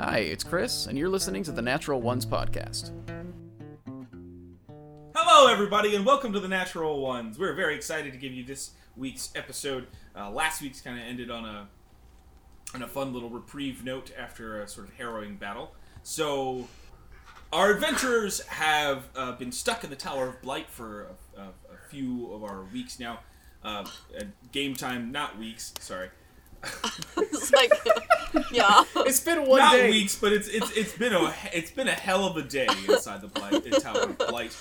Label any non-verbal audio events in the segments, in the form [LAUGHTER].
Hi, it's Chris, and you're listening to the Natural Ones Podcast. Hello, everybody, and welcome to the Natural Ones. We're very excited to give you this week's episode. Uh, last week's kind of ended on a on a fun little reprieve note after a sort of harrowing battle. So, our adventurers have uh, been stuck in the Tower of Blight for a, a, a few of our weeks now. Uh, game time, not weeks. Sorry. [LAUGHS] it's like, [LAUGHS] yeah. It's been one not day. weeks, but it's it's it's been a it's been a hell of a day inside the Blight, the Tower of Blight.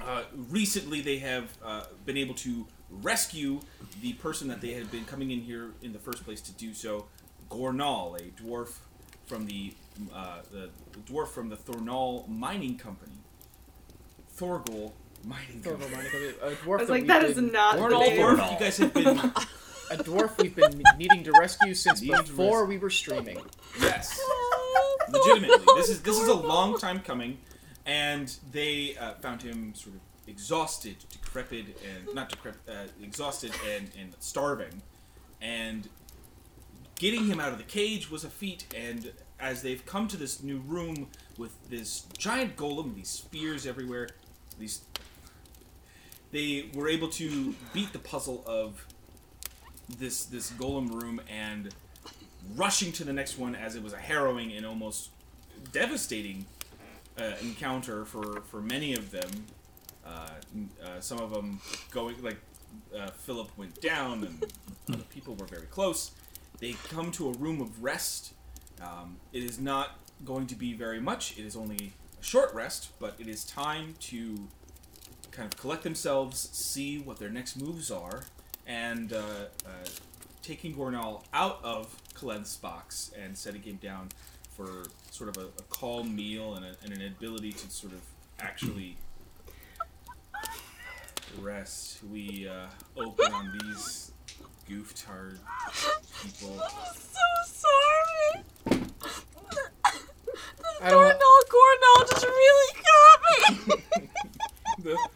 Uh, recently, they have uh, been able to rescue the person that they had been coming in here in the first place to do so, Gornal, a dwarf from the uh, the, the dwarf from the Thornal Mining Company. Thorgol Mining Thorgal Company. Mining Company, a I dwarf was like, we've that is been, not the name. dwarf, you guys have been [LAUGHS] a dwarf we've been needing to rescue since Needing before rescue. we were streaming. yes. [LAUGHS] legitimately this is this is a [LAUGHS] long time coming and they uh, found him sort of exhausted decrepit and not decrepit uh, exhausted and, and starving and getting him out of the cage was a feat and as they've come to this new room with this giant golem these spears everywhere these they were able to beat the puzzle of this this golem room and rushing to the next one as it was a harrowing and almost devastating uh, encounter for, for many of them. Uh, uh, some of them going like uh, Philip went down, and [LAUGHS] other people were very close. They come to a room of rest. Um, it is not going to be very much. It is only a short rest, but it is time to kind of collect themselves, see what their next moves are, and uh, uh, taking Gornal out of Kalenth's box and setting him down for sort of a, a calm meal and, a, and an ability to sort of actually rest. We uh, open on these gooftard people. [LAUGHS] I'm so sorry. The I don't- Gornal, Gornal just really got me. [LAUGHS] The-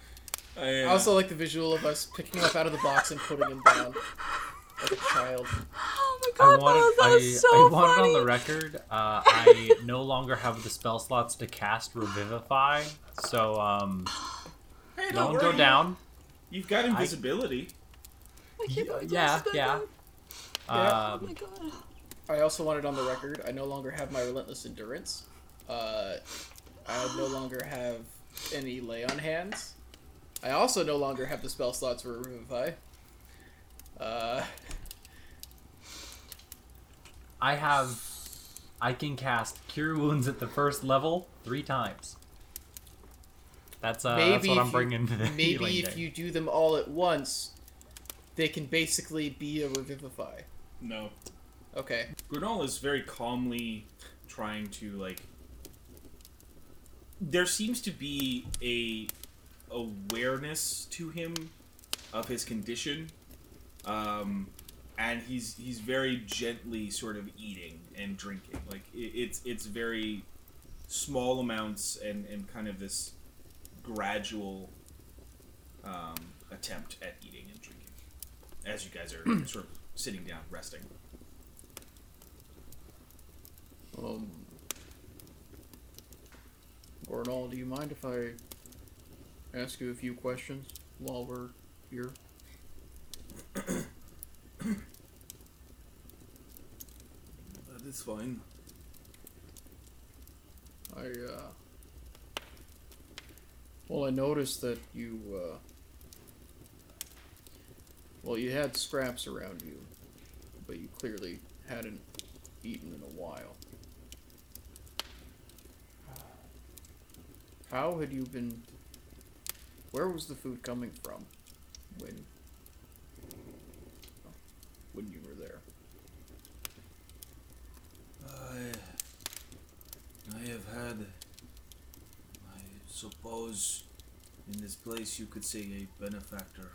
I, I uh, also like the visual of us picking him up out of the box and putting him down like a child. oh my I god, wanted, that, that I, was so I wanted funny. on the record. Uh, I [LAUGHS] no longer have the spell slots to cast Revivify, so um, hey, don't don't go down. You've got invisibility. I can't believe Yeah, this is yeah. bad. Yeah. Oh my Um, god. I also wanted on the record. I no longer have my relentless endurance. Uh, I no longer have any lay on hands. I also no longer have the spell slots for revivify. Uh, I have. I can cast Cure Wounds at the first level three times. That's uh, that's maybe what if I'm you- bringing to the maybe if day. you do them all at once, they can basically be a revivify. No. Okay. Gornal is very calmly trying to like. There seems to be a awareness to him of his condition, um, and he's he's very gently sort of eating and drinking. Like it, it's it's very small amounts and and kind of this gradual um, attempt at eating and drinking as you guys are [CLEARS THROAT] sort of sitting down resting. Um, Gornal, do you mind if I ask you a few questions while we're here? That is fine. I, uh. Well, I noticed that you, uh. Well, you had scraps around you, but you clearly hadn't eaten in a while. How had you been. Where was the food coming from when. when you were there? I, I have had, I suppose, in this place you could say a benefactor.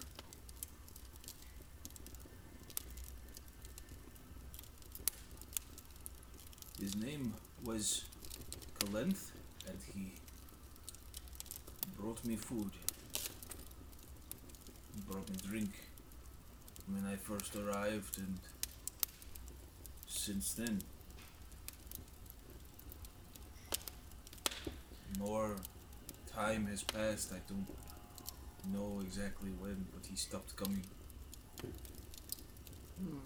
His name was Kalenth, and he brought me food brought me drink when I first arrived, and since then, more time has passed. I don't know exactly when, but he stopped coming. Hmm.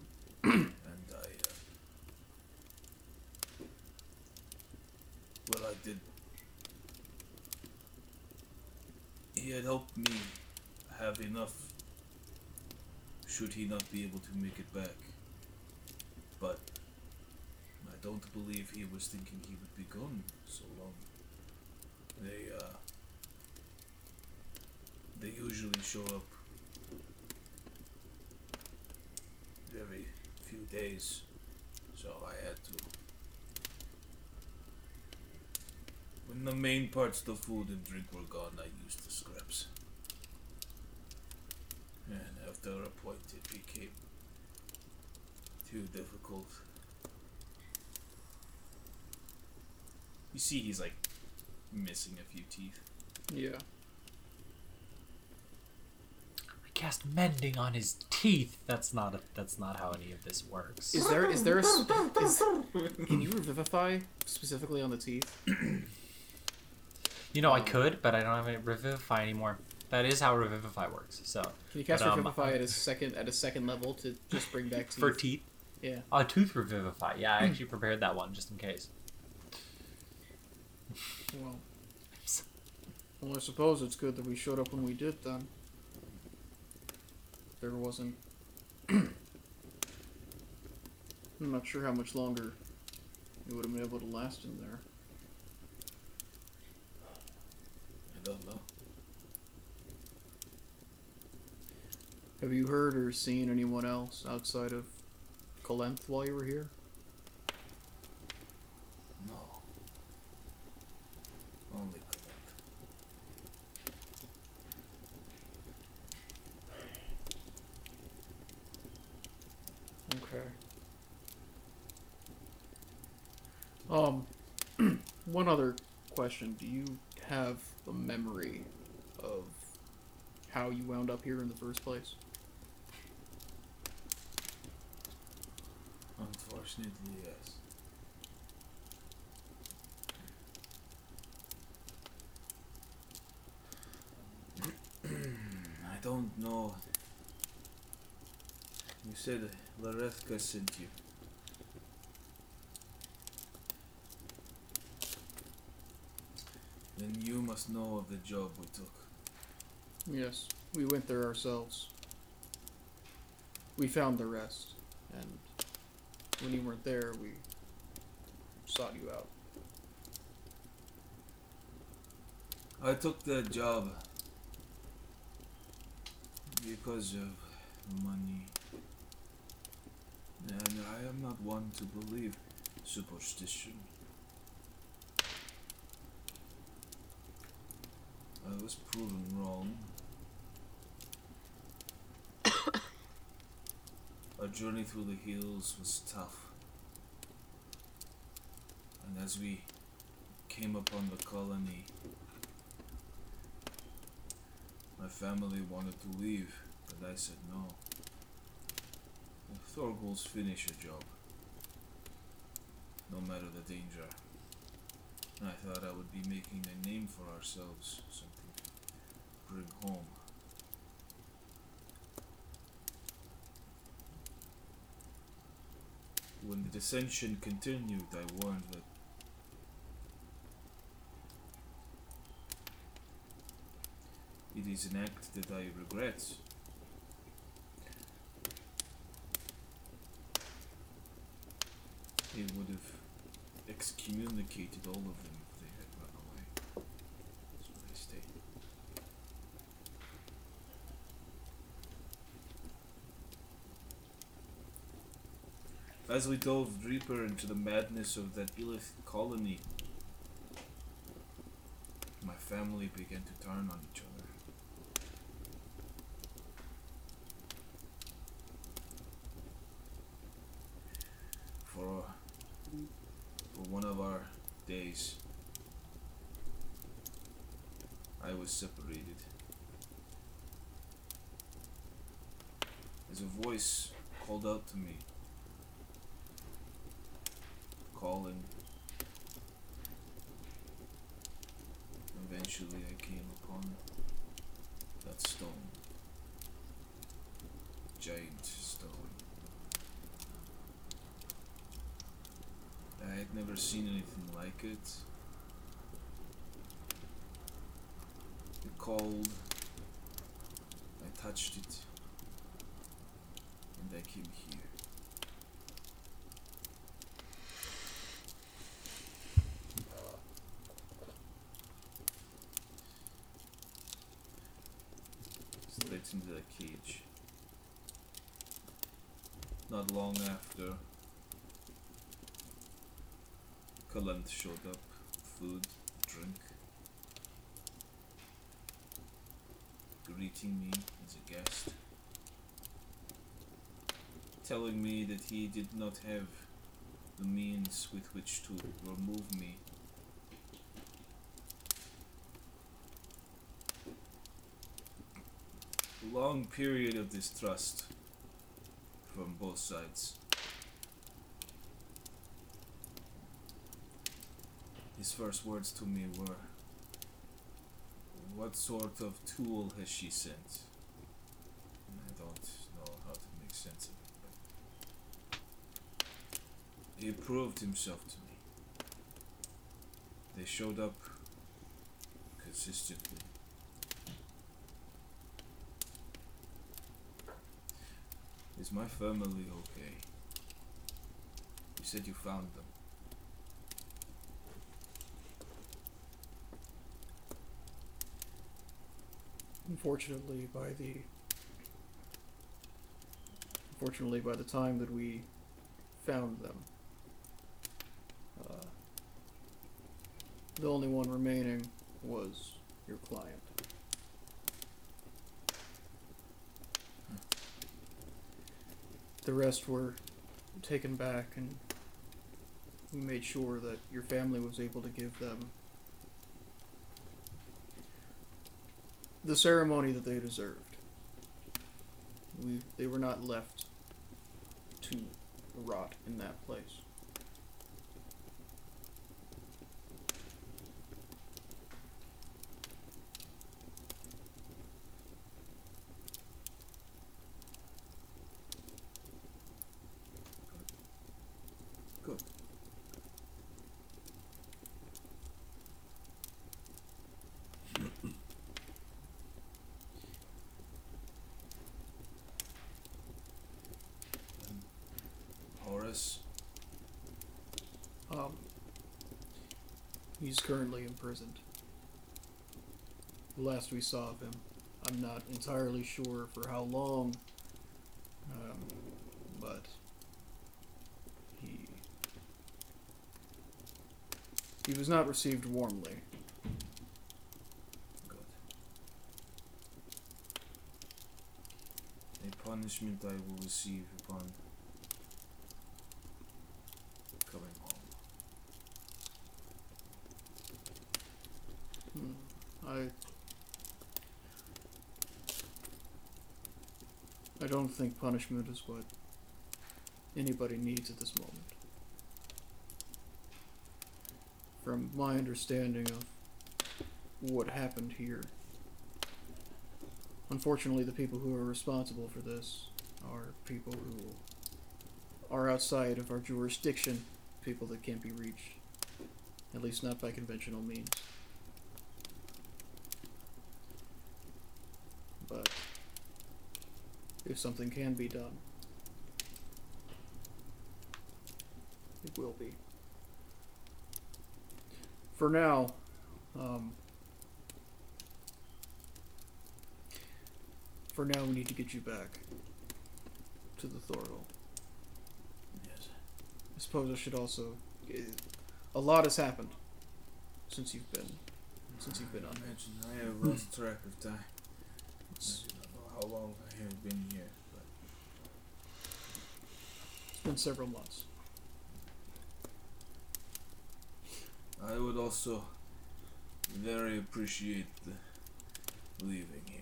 Should he not be able to make it back, but I don't believe he was thinking he would be gone so long. They, uh, they usually show up every few days, so I had to. When the main parts the food and drink were gone, I used the scraps. And after a point, it became too difficult. You see, he's like missing a few teeth. Yeah. I cast mending on his teeth. That's not a, that's not how any of this works. Is there is there a s- is, can you revivify specifically on the teeth? [CLEARS THROAT] You know, I Um, could, but I don't have any revivify anymore. That is how revivify works. So Can you cast But, um, revivify at a second at a second level to just bring back teeth? for teeth, Yeah. oh, tooth revivify. Yeah, I actually prepared that one just in case. Well. Well, I suppose it's good that we showed up when we did then. There wasn't. [CLEARS THROAT] I'm not sure how much longer it would have been able to last in there. I don't know. Have you heard or seen anyone else outside of Kalenth while you were here? No. Only Colette. Okay. Um, [CLEARS THROAT] one other question. Do you have a memory of how you wound up here in the first place? Yes. I don't know. You said Larethka sent you. Then you must know of the job we took. Yes, we went there ourselves. We found the rest, and when you weren't there, we sought you out. I took the job because of money. And I am not one to believe superstition. I was proven wrong. Journey through the hills was tough. And as we came upon the colony, my family wanted to leave, but I said no. Thorgul's finish a job, no matter the danger. I thought I would be making a name for ourselves, something to bring home. When the dissension continued, I warned that it is an act that I regret. It would have excommunicated all of them if they had run away. So they stayed. As we dove deeper into the madness of that Ilith colony, my family began to turn on each other. For, for one of our days, I was separated. As a voice called out to me, calling eventually I came upon that stone. Giant stone. I had never seen anything like it. It called. I touched it. And I came here. Straight into the cage. Not long after, Kalant showed up. Food, drink. Greeting me as a guest. Telling me that he did not have the means with which to remove me. Long period of distrust from both sides. His first words to me were, What sort of tool has she sent? And I don't know how to make sense of it, but he proved himself to me. They showed up consistently. My family okay? You said you found them. Unfortunately, by the unfortunately by the time that we found them, uh, the only one remaining was your client. The rest were taken back, and we made sure that your family was able to give them the ceremony that they deserved. We, they were not left to rot in that place. Good. And Um, he's currently imprisoned. The last we saw of him, I'm not entirely sure for how long, um, but he he was not received warmly. A punishment I will receive upon coming home. Hmm. I I don't think punishment is what anybody needs at this moment. From my understanding of what happened here, unfortunately, the people who are responsible for this are people who are outside of our jurisdiction, people that can't be reached, at least not by conventional means. But if something can be done, it will be. For now, um, for now, we need to get you back to the Thorgal. Yes. I suppose I should also. eh, A lot has happened since you've been since you've been on there. Imagine I have lost track of time. I do not know how long I have been here, but It's been several months. I would also very appreciate the leaving here.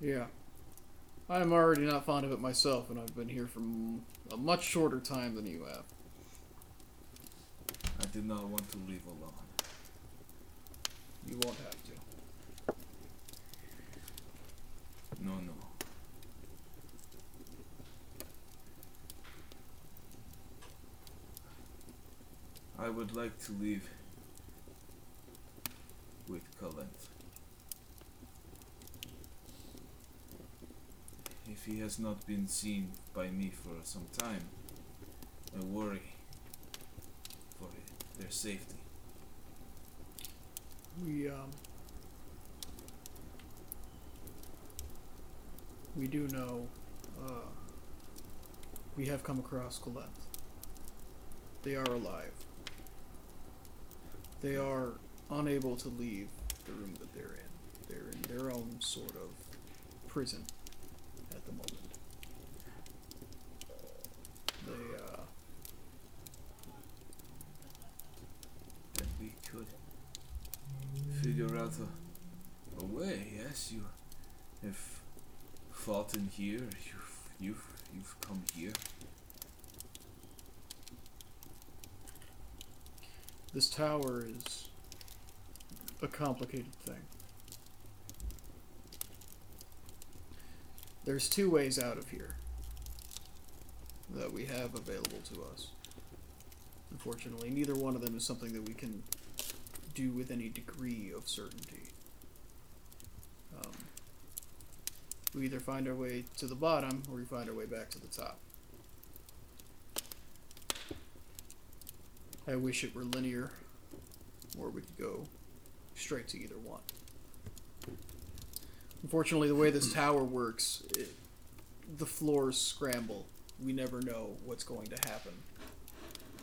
Yeah. I'm already not fond of it myself, and I've been here for a much shorter time than you have. I did not want to leave alone. You won't have to. No, no. I would like to leave with Calent. If he has not been seen by me for some time, I worry for their safety. We um we do know uh we have come across Colette. They are alive. They are unable to leave the room that they're in. They're in their own sort of prison at the moment. They uh Then we could figure out a, a way. Yes, you have fought in here. You've you've you've come here. This tower is a complicated thing. There's two ways out of here that we have available to us. Unfortunately, neither one of them is something that we can do with any degree of certainty. Um, we either find our way to the bottom or we find our way back to the top. I wish it were linear, or we could go straight to either one. Unfortunately, the way this tower works, it, the floors scramble. We never know what's going to happen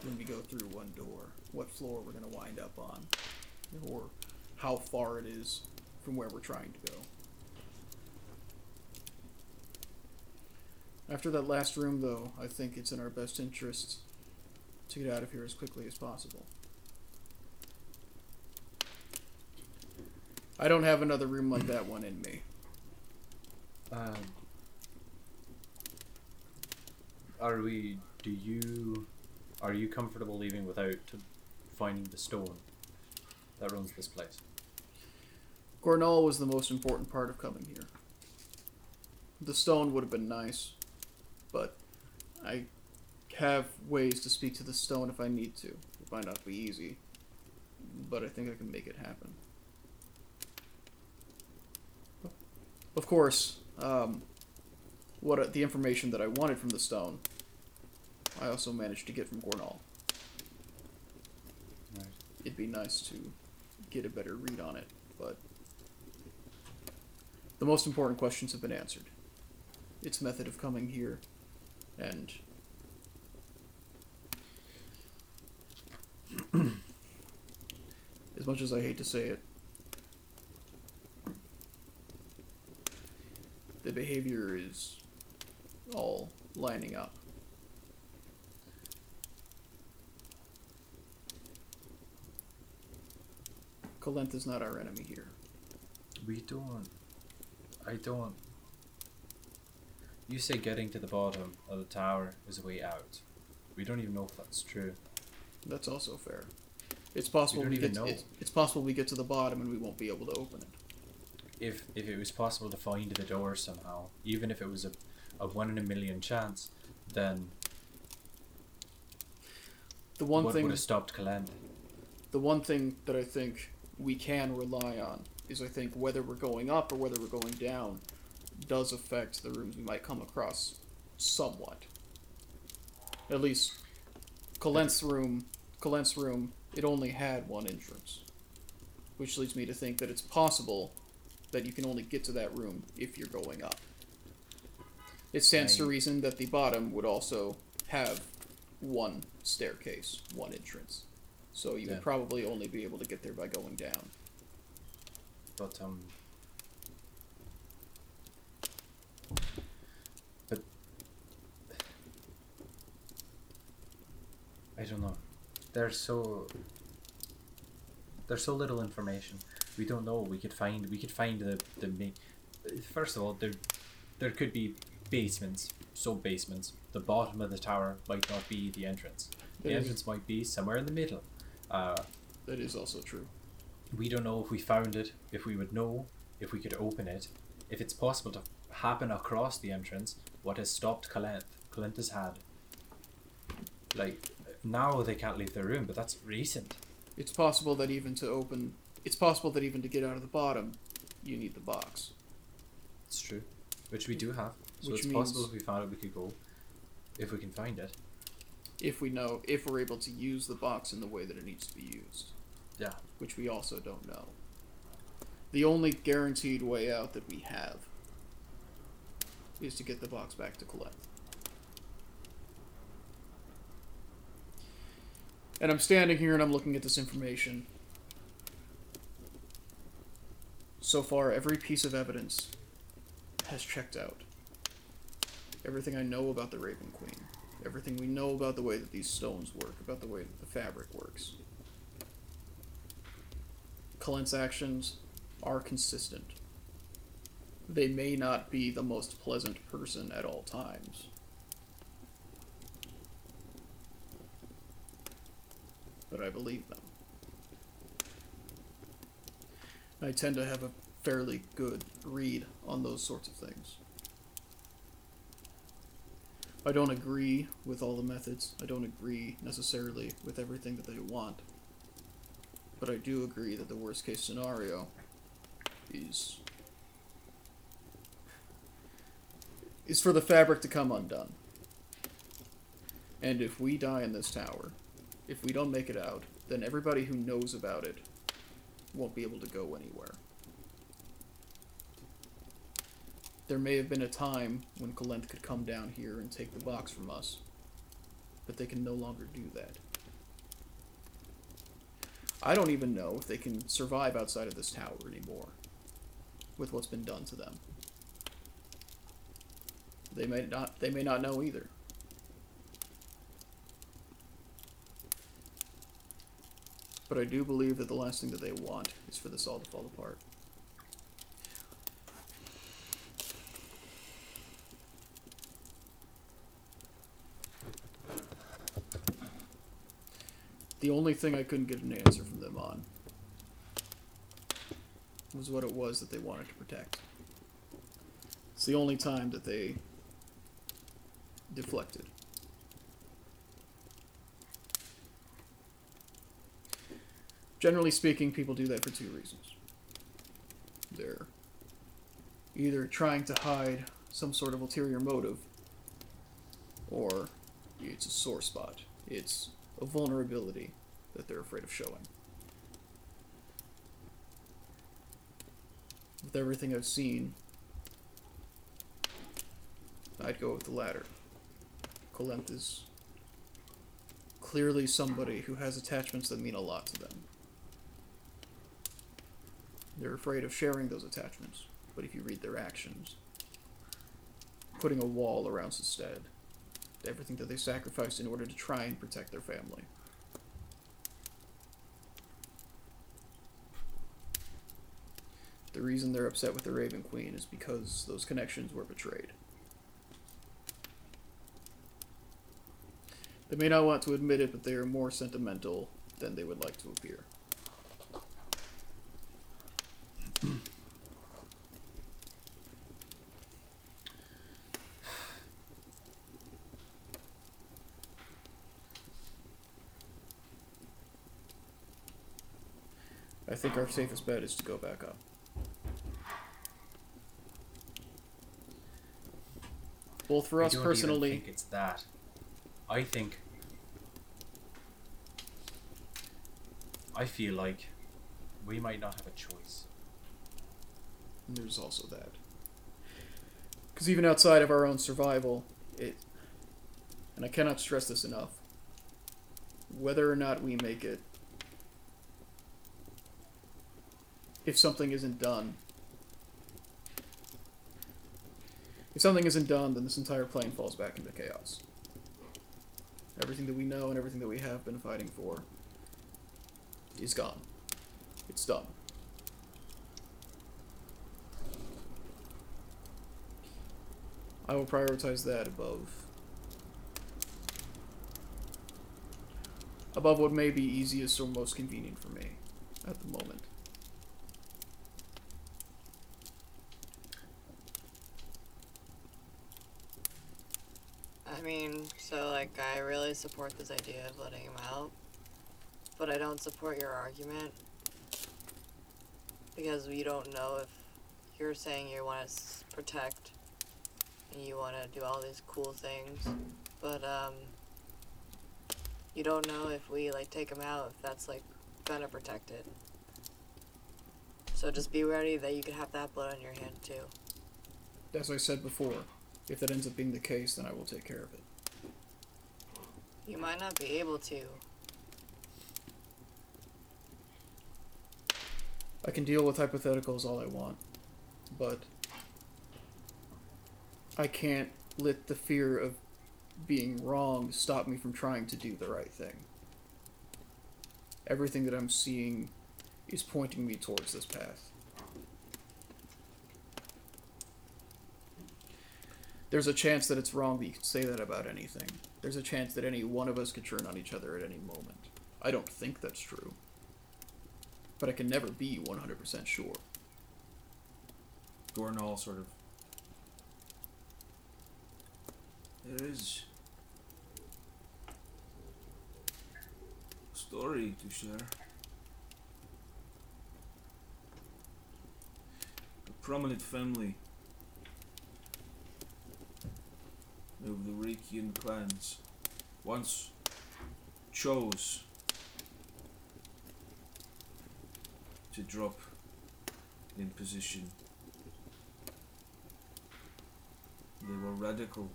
when we go through one door, what floor we're going to wind up on, or how far it is from where we're trying to go. After that last room, though, I think it's in our best interest to get out of here as quickly as possible. I don't have another room like that one in me. Um, are we? Do you? Are you comfortable leaving without finding the stone that runs this place? Gornal was the most important part of coming here. The stone would have been nice, but I have ways to speak to the stone if I need to. It might not be easy, but I think I can make it happen. Of course, um, what the information that I wanted from the stone, I also managed to get from Gornal. Right. It'd be nice to get a better read on it, but the most important questions have been answered. Its method of coming here, and [CLEARS THROAT] as much as I hate to say it, the behavior is all lining up. Kalent is not our enemy here. We don't. I don't. You say getting to the bottom of the tower is a way out. We don't even know if that's true. That's also fair. It's possible we, even get know. it's, it's possible we get to the bottom and we won't be able to open it. If if it was possible to find the door somehow, even if it was a, a one in a million chance, then The one what thing would have stopped Kalend? the one thing that I think we can rely on is I think whether we're going up or whether we're going down does affect the rooms we might come across somewhat. At least Kalent's room Kalent's room, it only had one entrance. Which leads me to think that it's possible that you can only get to that room if you're going up. It stands to reason that the bottom would also have one staircase, one entrance. So you Yeah. would probably only be able to get there by going down. But um. But [SIGHS] I don't know. There's so there's so little information. We don't know. We could find we could find the the main. First of all, there there could be basements, sub basements. The bottom of the tower might not be the entrance. The That is- entrance might be somewhere in the middle. Uh, That is also true. We don't know if we found it, if we would know, if we could open it, if it's possible to happen across the entrance. What has stopped Kalenth? Kalenth has had. Like, now they can't leave their room, but that's recent. It's possible that even to open, it's possible that even to get out of the bottom, you need the box. It's true. Which we do have. So Which it's possible if we found it, we could go. If we can find it. If we know, if we're able to use the box in the way that it needs to be used, Yeah. which we also don't know. The only guaranteed way out that we have is to get the box back to Colette. And I'm standing here and I'm looking at this information. So far, every piece of evidence has checked out. Everything I know about the Raven Queen, everything we know about the way that these stones work, about the way that the fabric works. Kalent's actions are consistent. They may not be the most pleasant person at all times. But I believe them. I tend to have a fairly good read on those sorts of things. I don't agree with all the methods. I don't agree necessarily with everything that they want. But I do agree that the worst case scenario is is for the fabric to come undone. And if we die in this tower, if we don't make it out, then everybody who knows about it won't be able to go anywhere. There may have been a time when Kalent could come down here and take the box from us, but they can no longer do that. I don't even know if they can survive outside of this tower anymore, with what's been done to them. They may not. They may not know either. But I do believe that the last thing that they want is for this all to fall apart. The only thing I couldn't get an answer from them on was what it was that they wanted to protect. It's the only time that they deflected. Generally speaking, people do that for two reasons. They're either trying to hide some sort of ulterior motive, or it's a sore spot. It's a vulnerability that they're afraid of showing. With everything I've seen, I'd go with the latter. Kalenth is clearly somebody who has attachments that mean a lot to them. They're afraid of sharing those attachments, but if you read their actions, putting a wall around Sestead, everything that they sacrificed in order to try and protect their family. The reason they're upset with the Raven Queen is because those connections were betrayed. They may not want to admit it, but they are more sentimental than they would like to appear. Think our safest bet is to go back up. Both for I us personally, think it's that. I think. I feel like we might not have a choice. And there's also that. Because even outside of our own survival, it. And I cannot stress this enough. Whether or not we make it, if something isn't done, if something isn't done, then this entire plane falls back into chaos. Everything that we know and everything that we have been fighting for is gone. It's done. I will prioritize that above above what may be easiest or most convenient for me at the moment. Mean, so like I really support this idea of letting him out, but I don't support your argument because we don't know if you're saying you want to protect and you want to do all these cool things, but um, you don't know if we like take him out if that's like gonna protect it. So just be ready that you could have that blood on your hand too. As I said before, if that ends up being the case, then I will take care of it. You might not be able to. I can deal with hypotheticals all I want, but I can't let the fear of being wrong stop me from trying to do the right thing. Everything that I'm seeing is pointing me towards this path. There's a chance that it's wrong that you could say that about anything. There's a chance that any one of us could turn on each other at any moment. I don't think that's true. But I can never be 100% sure. Gornal sort of. There is a story to share. A prominent family of the Reikian clans once chose to drop in position They were radical,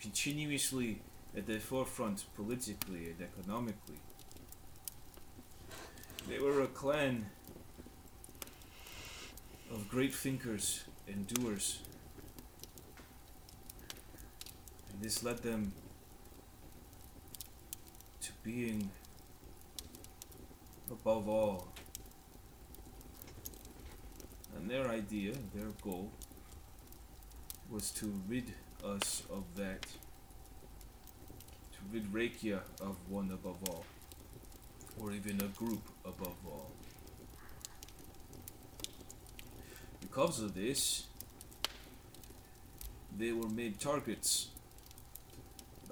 continuously at the forefront politically and economically. They were a clan of great thinkers and doers. And this led them to being above all. And their idea, their goal, was to rid us of that. To rid Rekia of one above all. Or even a group above all. Because of this, they were made targets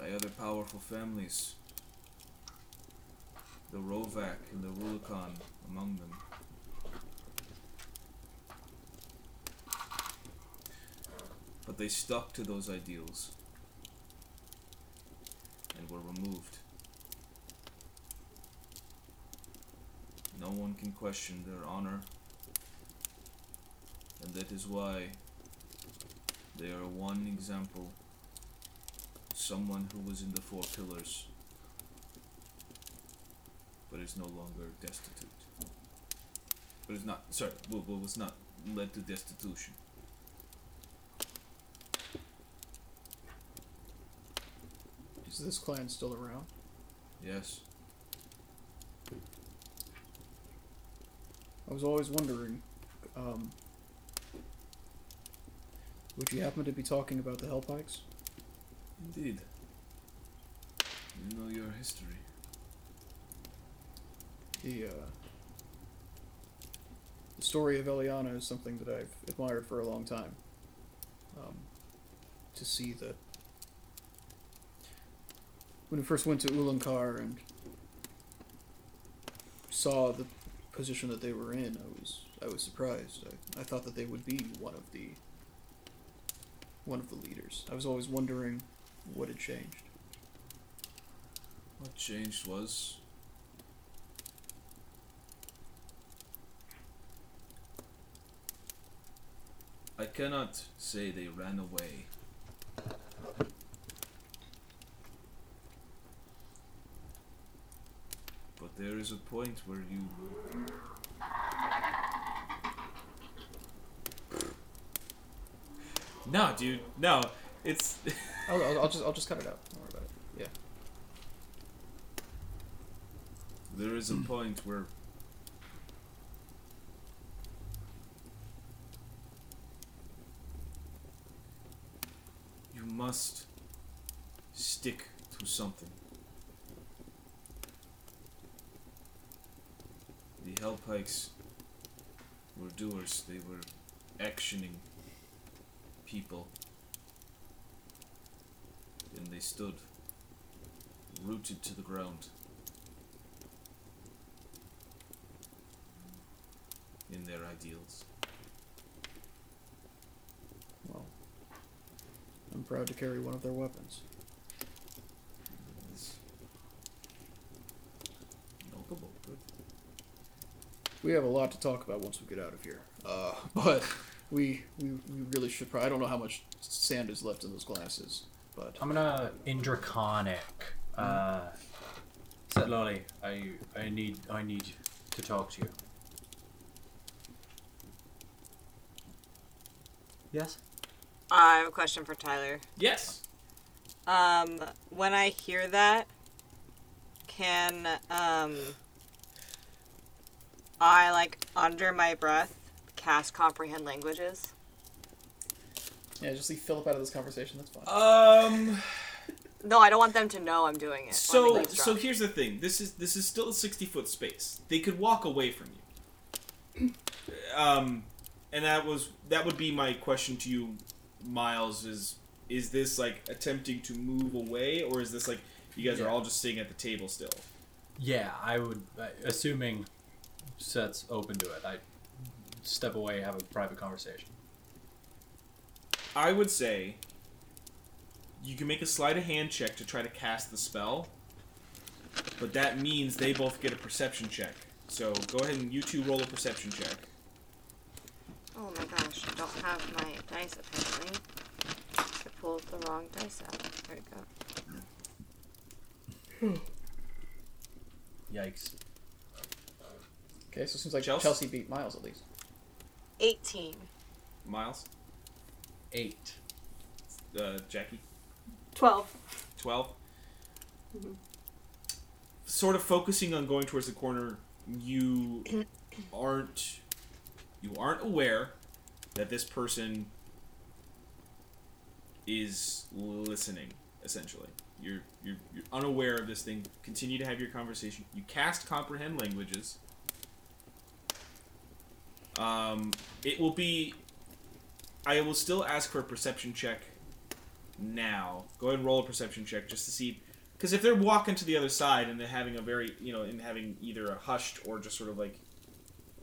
by other powerful families. The Rovak and the Rulakan among them. But they stuck to those ideals and were removed. No one can question their honor, and that is why they are one example someone who was in the four pillars but is no longer destitute. But is not, sorry, but was not led to destitution. Is this clan still around? Yes. I was always wondering, um, would you happen to be talking about the Hellpikes? Indeed. You know your history. The, uh, the story of Eliana is something that I've admired for a long time. Um, to see that when we first went to Ulankar and saw the position that they were in, I was I was surprised. I, I thought that they would be one of the one of the leaders. I was always wondering what had changed. What changed was I cannot say they ran away. But there is a point where you No, dude. No. It's [LAUGHS] I'll, I'll, I'll just I'll just cut it out. Don't worry about it. Yeah. there is a [CLEARS THROAT] point where you must stick to something. The Hellpikes were doers, they were actioning people. Stood rooted to the ground in their ideals. Well, I'm proud to carry one of their weapons. It's notable. Good. We have a lot to talk about once we get out of here. Uh, [LAUGHS] but we, we we really should probably. I don't know how much sand is left in those glasses, but I'm gonna in Draconic. Uh, said Lolly, I I need I need to talk to you. Yes. I have a question for Tyler. Yes. Um, when I hear that, can um, I like under my breath cast comprehend languages? Yeah, just leave Philip out of this conversation. That's fine. Um. [SIGHS] No, I don't want them to know I'm doing it. So so here's the thing. This is this is still a sixty foot space. They could walk away from you. [CLEARS THROAT] Um, and that was that would be my question to you, Miles. Is is this like attempting to move away, or is this like you guys are all just sitting at the table still? Yeah, I would. uh, Assuming Set's open to it, I step away, have a private conversation. I would say you can make a sleight of hand check to try to cast the spell, but that means they both get a perception check. So go ahead and you two roll a perception check. Oh my gosh, I don't have my dice apparently. I pulled the wrong dice out. There we go. Hmm. Yikes. Okay, so it seems like Chelsea? Chelsea, beat Miles at least. 18. Miles, Eight. uh, Jackie. 12. 12 sort of focusing on going towards the corner you aren't you aren't aware that this person is listening essentially you're, you're you're unaware of this thing continue to have your conversation you cast comprehend languages um it will be i will still ask for a perception check now. Go ahead and roll a perception check just to see. Because if they're walking to the other side and they're having a very, you know, and having either a hushed or just sort of like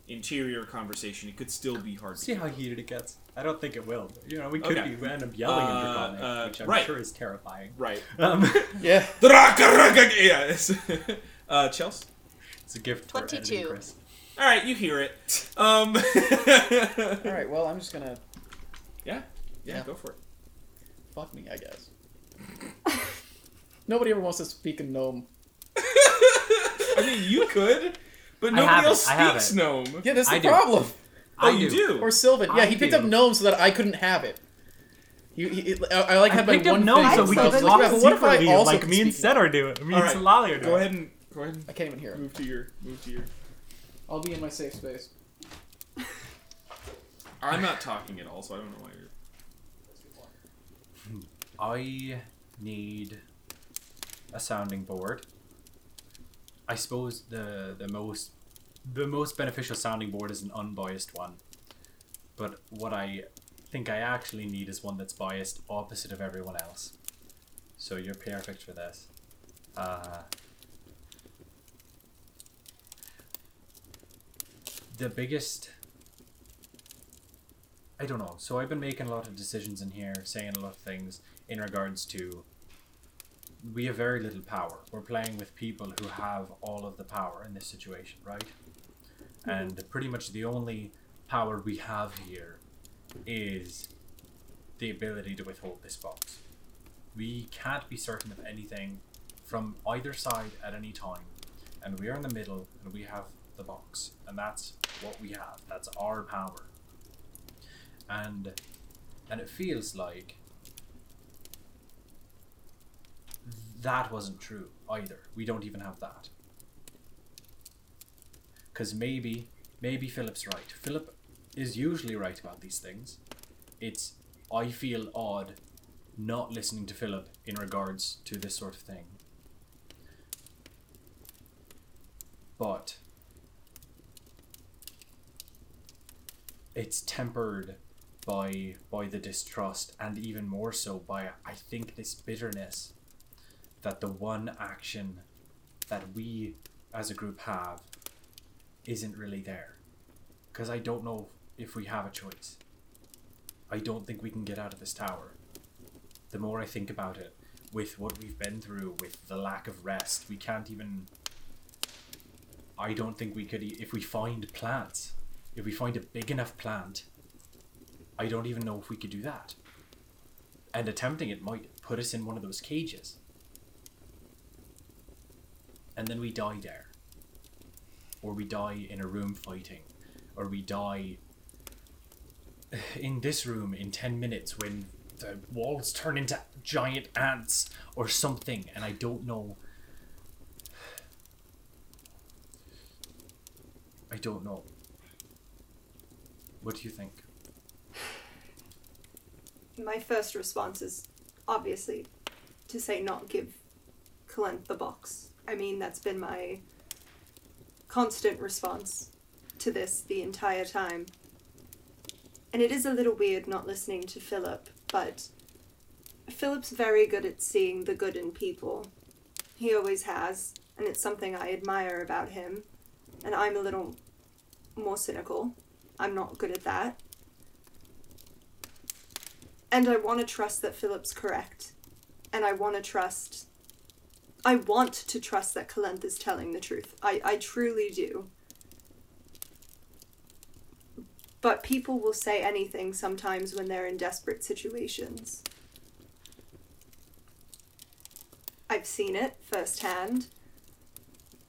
interior conversation, it could still be hard. to See how heated it gets. I don't think it will. But, you know, we could Okay. be end up yelling in Uh, Draconic, uh, which I'm right. sure is terrifying. Right. [LAUGHS] Um, [LAUGHS] Yeah. [LAUGHS] yeah. it's- uh, Chelsea. it's a gift for editing, 22. Chris. All right, you hear it. Um. All right. Well, I'm just gonna Yeah. Yeah. Yeah. Go for it. fuck me, I guess. [LAUGHS] Nobody ever wants to speak a gnome. [LAUGHS] I mean, you could, but I nobody it, else I have speaks it. gnome. Yeah, that's the I do. problem. Oh, I you do. Or Sylvan. Yeah, I he picked do. up gnome so that I couldn't have it. He, he, I, I like I had my picked up one gnome thing. so we I could was talk like, well, what if I secretly, also like could me and speak Seth are doing. Me All and right, Sitlali are doing. Go ahead and go ahead and I can't even hear him. move to your move to your. I'll be in my safe space. I'm not talking at all, so I don't know why you're. I need a sounding board. I suppose the the most the most beneficial sounding board is an unbiased one. But what I think I actually need is one that's biased opposite of everyone else. So you're perfect for this. Uh, the biggest I don't know. So I've been making a lot of decisions in here, saying a lot of things in regards to we have very little power. We're playing with people who have all of the power in this situation, right? Mm-hmm. And pretty much the only power we have here is the ability to withhold this box. We can't be certain of anything from either side at any time. And we are in the middle and we have the box. And that's what we have. That's our power. And and it feels like that wasn't true either. We don't even have that. Because maybe, maybe Philip's right. Philip is usually right about these things. It's, I feel odd not listening to Philip in regards to this sort of thing. But it's tempered by by the distrust and even more so by I think this bitterness that the one action that we as a group have isn't really there. Because I don't know if we have a choice. I don't think we can get out of this tower. The more I think about it, with what we've been through, with the lack of rest, we can't even. I don't think we could. E- if we find plants, if we find a big enough plant, I don't even know if we could do that. And attempting it might put us in one of those cages. And then we die there. Or we die in a room fighting. Or we die [SIGHS] in this room in 10 minutes when the walls turn into giant ants or something and I don't know. [SIGHS] I don't know. What do you think? My first response is obviously to say not give Kalenth the box. I mean, that's been my constant response to this the entire time. And it is a little weird not listening to Philip, but Philip's very good at seeing the good in people. He always has, and it's something I admire about him. And I'm a little more cynical. I'm not good at that. And I want to trust that Philip's correct. And I want to trust. I want to trust that Kalenth is telling the truth. I, I truly do. But people will say anything sometimes when they're in desperate situations. I've seen it firsthand.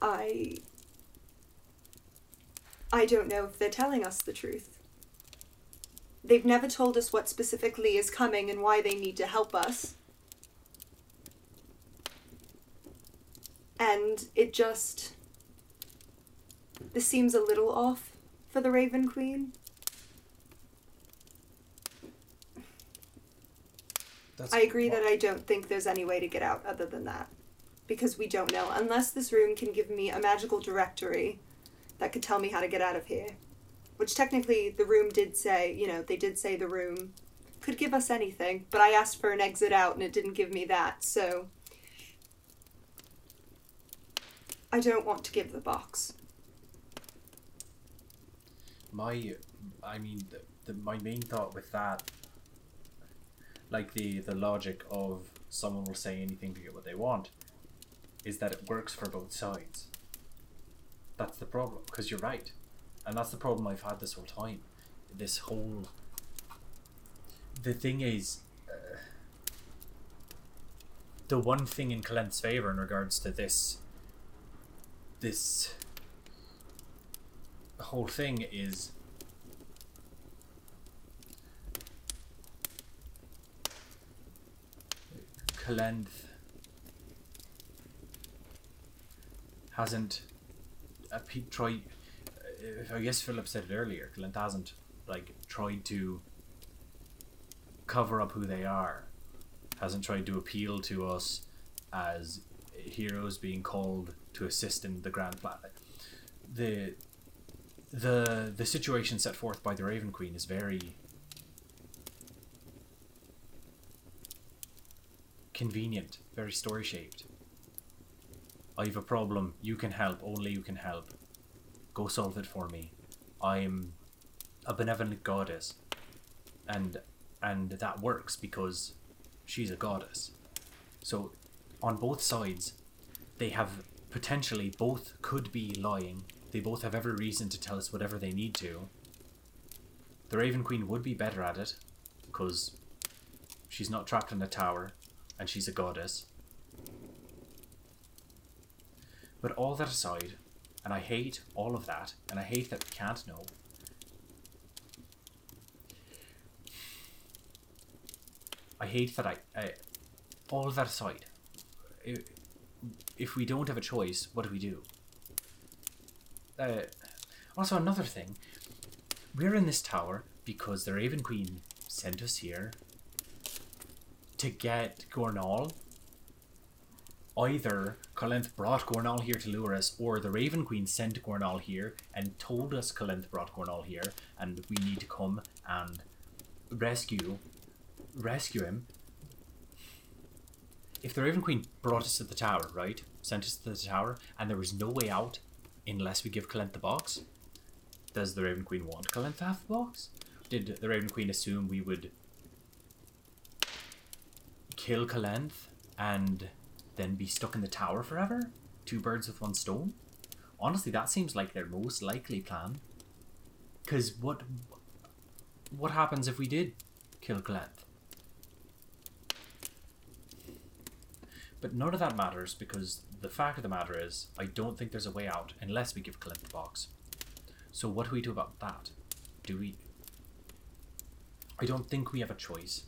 I. I don't know if they're telling us the truth. They've never told us what specifically is coming and why they need to help us. And it just. This seems a little off for the Raven Queen. That's I agree that I don't think there's any way to get out other than that. Because we don't know. Unless this room can give me a magical directory that could tell me how to get out of here. Which technically the room did say, you know, they did say the room could give us anything, but I asked for an exit out and it didn't give me that, so. I don't want to give the box. my i mean the, the my main thought with that like the the logic of someone will say anything to get what they want is that it works for both sides that's the problem because you're right and that's the problem i've had this whole time this whole the thing is uh, the one thing in Kalenth's favor in regards to this this whole thing is Kalenth hasn't uh, pe- tried. I guess Philip said it earlier. Kalenth hasn't like tried to cover up who they are. Hasn't tried to appeal to us as heroes being called to assist in the grand plan. The the the situation set forth by the Raven Queen is very convenient, very story shaped. I have a problem, you can help, only you can help. Go solve it for me. I'm a benevolent goddess. And and that works because she's a goddess. So on both sides they have potentially both could be lying. They both have every reason to tell us whatever they need to. The Raven Queen would be better at it, because she's not trapped in a tower, and she's a goddess. But all that aside, and I hate all of that, and I hate that we can't know. I hate that I, I all of that aside, if we don't have a choice, what do we do? Uh, also, another thing, we're in this tower because the Raven Queen sent us here to get Gornal. Either Kalenth brought Gornal here to lure us, or the Raven Queen sent Gornal here and told us Kalenth brought Gornal here, and we need to come and rescue, rescue him. If the Raven Queen brought us to the tower, right, sent us to the tower, and there was no way out unless we give Kalenth the box, does the Raven Queen want Kalenth to have the box? Did the Raven Queen assume we would kill Kalenth and then be stuck in the tower forever? Two birds with one stone? Honestly, that seems like their most likely plan. Cause what what happens if we did kill Kalenth? But none of that matters because the fact of the matter is, I don't think there's a way out unless we give Kalenth the box. So what do we do about that? Do we? I don't think we have a choice.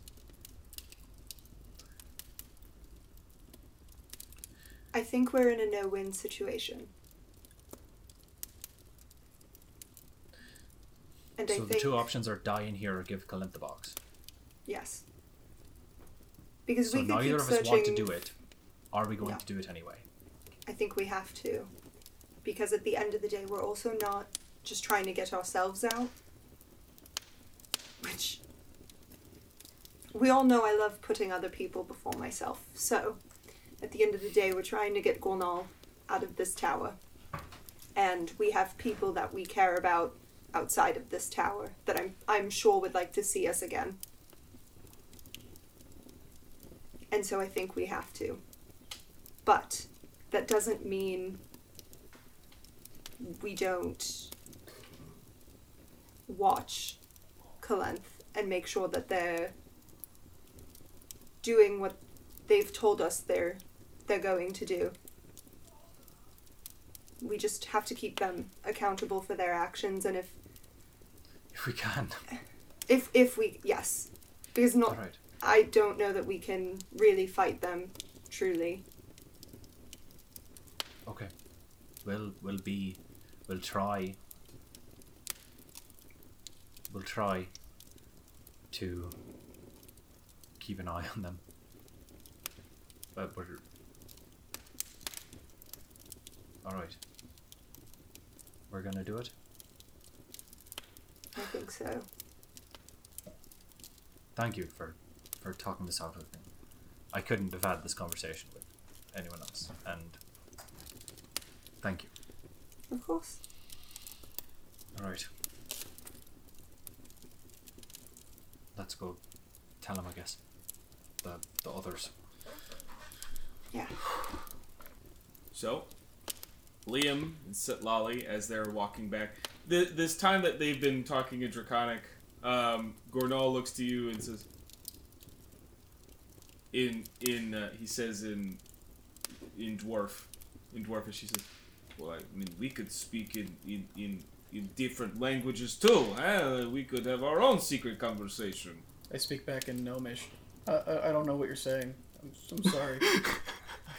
I think we're in a no-win situation. And I so the think two options are die in here or give Kalenth the box. yes. Because So we could neither keep of searching. us want to do it. Are we going No. to do it anyway? I think we have to. Because at the end of the day, we're also not just trying to get ourselves out. Which. We all know I love putting other people before myself. So, at the end of the day, we're trying to get Gornal out of this tower. And we have people that we care about outside of this tower that I'm, I'm sure would like to see us again. And so I think we have to. But that doesn't mean we don't watch Kalenth and make sure that they're doing what they've told us they're they're going to do. We just have to keep them accountable for their actions and if If we can. if if we yes. Because not Alright. I don't know that we can really fight them truly. Okay. We'll we'll be we'll try we'll try to keep an eye on them. But we're Alright. We're gonna do it. I think so. Thank you for for talking this out with me. I couldn't have had this conversation with anyone else and thank you. Of course. Alright. Let's go tell him I guess. The the others. Yeah. So, Liam and Sitlali, as they're walking back, th- this time that they've been talking in Draconic, um, Gornal looks to you and says, "In in," uh, he says in in dwarf, in dwarfish, he says, "Well, I mean, we could speak in in in." In different languages too, huh? We could have our own secret conversation. I speak back in Gnomish. Uh, I, I don't know what you're saying. I'm, I'm sorry. [LAUGHS]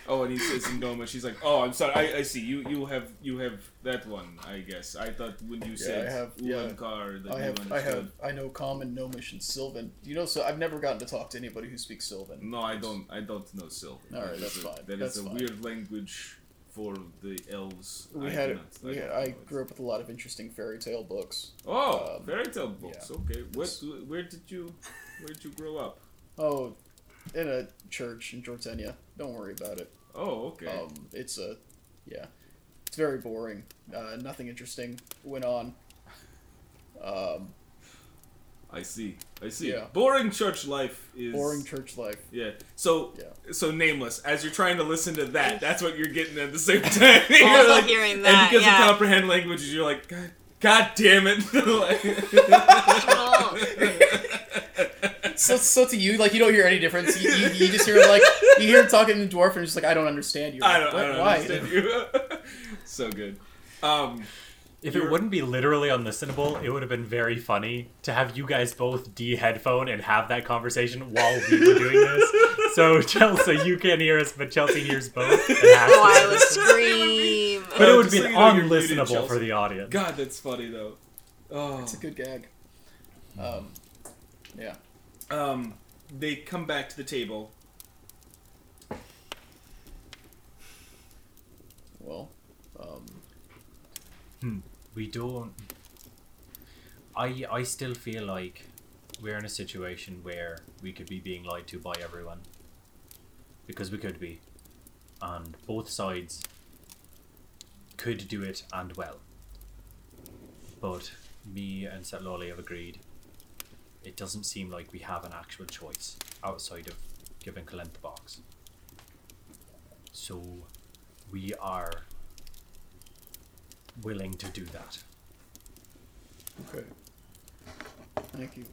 Oh, and he says in Gnomish, he's like, "Oh, I'm sorry. I, I see. You you have you have that one. I guess. I thought when you said I have- yeah. That I you have, I have, I know Common, Gnomish, and Sylvan. You know, so I've never gotten to talk to anybody who speaks Sylvan. No, I don't. I don't know Sylvan. All right, That that's is a, fine. That That's is a fine. weird language for the elves. We I had, do not- we had, I grew up with a lot of interesting fairy tale books. Oh, um, fairy tale books. yeah. Okay, what? Where did you? Where did you grow up? Oh, in a church in Jortenia. Don't worry about it. Oh, okay. Um, it's a, yeah, it's very boring. Uh, nothing interesting went on. Um, I see. I see. yeah. Boring church life is boring church life. Yeah. So Yeah. so nameless. As you're trying to listen to that, that's what you're getting at the same [LAUGHS] time. You're Also like- hearing that, And because yeah. you comprehend languages, you're like, God, God damn it. [LAUGHS] [LAUGHS] So, so to you, like you don't hear any difference. You, you, you just hear like you hear him talking in dwarf, and it's just like I don't understand you. I don't, What? I don't Why? understand you. [LAUGHS] so good. Um, If You're- it wouldn't be literally unlistenable, it would have been very funny to have you guys both de headphone and have that conversation while we were doing this. So [LAUGHS] Chelsea, you can't hear us, but Chelsea hears both. and has Oh, I to. would scream. But it would be so you muted, unlistenable for the audience. God, that's funny though. Oh. It's a good gag. Um, yeah. Um, they come back to the table. Well, um, we don't. I I still feel like we're in a situation where we could be being lied to by everyone. Because we could be. And both sides could do it and well. But me and Sitlali have agreed it doesn't seem like we have an actual choice outside of giving Kalenth the box. So we are willing to do that. Okay. Thank you.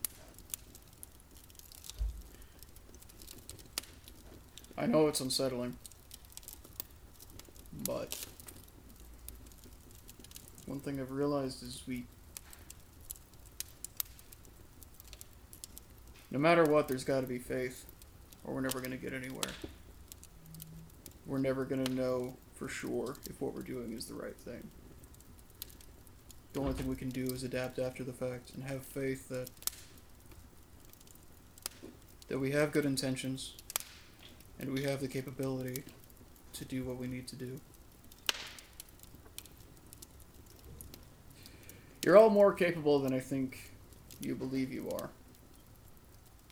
I know it's unsettling, but one thing I've realized is we. No matter what, there's got to be faith, or we're never going to get anywhere. We're never going to know for sure if what we're doing is the right thing. The only thing we can do is adapt after the fact and have faith that that we have good intentions and we have the capability to do what we need to do. You're all more capable than I think you believe you are.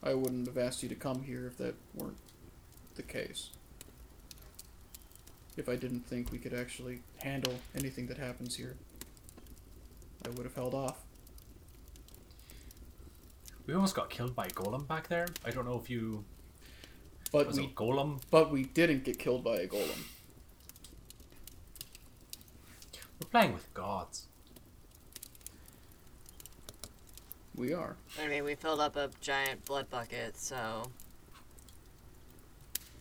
I wouldn't have asked you to come here if that weren't the case. If I didn't think we could actually handle anything that happens here. I would have held off. We almost got killed by a golem back there. I don't know if you But was it we a golem. but we didn't get killed by a golem. We're playing with gods. We are. I mean, we filled up a giant blood bucket, so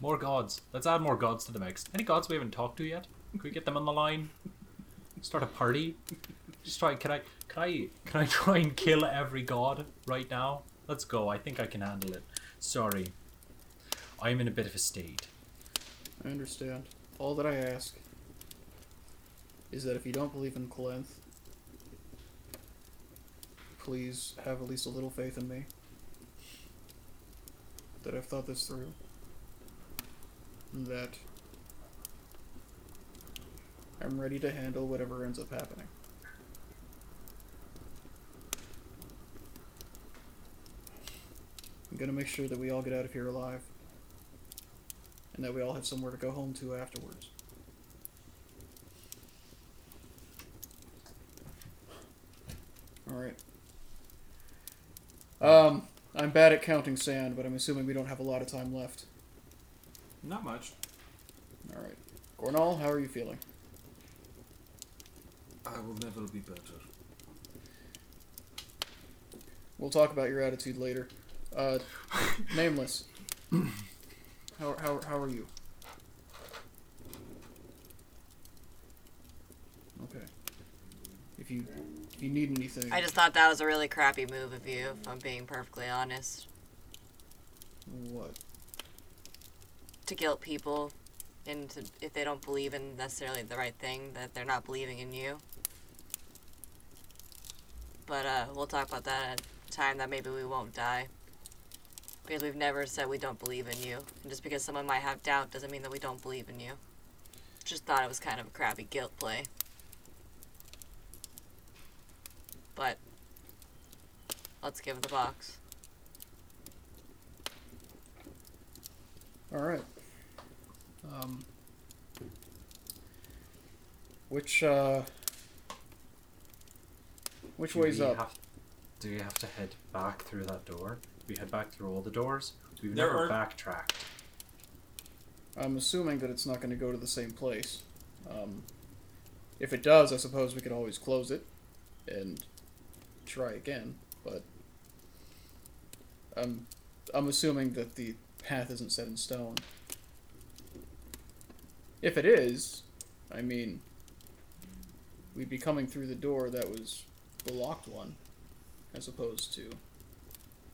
More gods. Let's add more gods to the mix. Any gods we haven't talked to yet? Can we get them on the line? Start a party. Just try. Can I? Can I? Can I try and kill every god right now? Let's go. I think I can handle it. Sorry. I'm in a bit of a state. I understand. All that I ask is that if you don't believe in Kalenth, please have at least a little faith in me. That I've thought this through. And that I'm ready to handle whatever ends up happening. I'm gonna make sure that we all get out of here alive and that we all have somewhere to go home to afterwards. All right. Um, I'm bad at counting sand, but I'm assuming we don't have a lot of time left. Not much. All right. Gornal, how are you feeling? I will never be better. We'll talk about your attitude later. Uh, [LAUGHS] nameless. How, how, how are you? Okay. If you if you need anything, I just thought that was a really crappy move of you, if I'm being perfectly honest. what? To guilt people into if they don't believe in necessarily the right thing, that they're not believing in you. But uh, we'll talk about that at a time that maybe we won't die. Because we've never said we don't believe in you. And just because someone might have doubt doesn't mean that we don't believe in you. Just thought it was kind of a crappy guilt play. But let's give it the box. All right. Um, which uh, which Do way's we up? Have, do we have to head back through that door? We head back through all the doors. We've There never are- backtracked. I'm assuming that it's not going to go to the same place. Um, if it does, I suppose we could always close it and try again. But I'm I'm assuming that the path isn't set in stone. If it is, I mean, we'd be coming through the door that was the locked one, as opposed to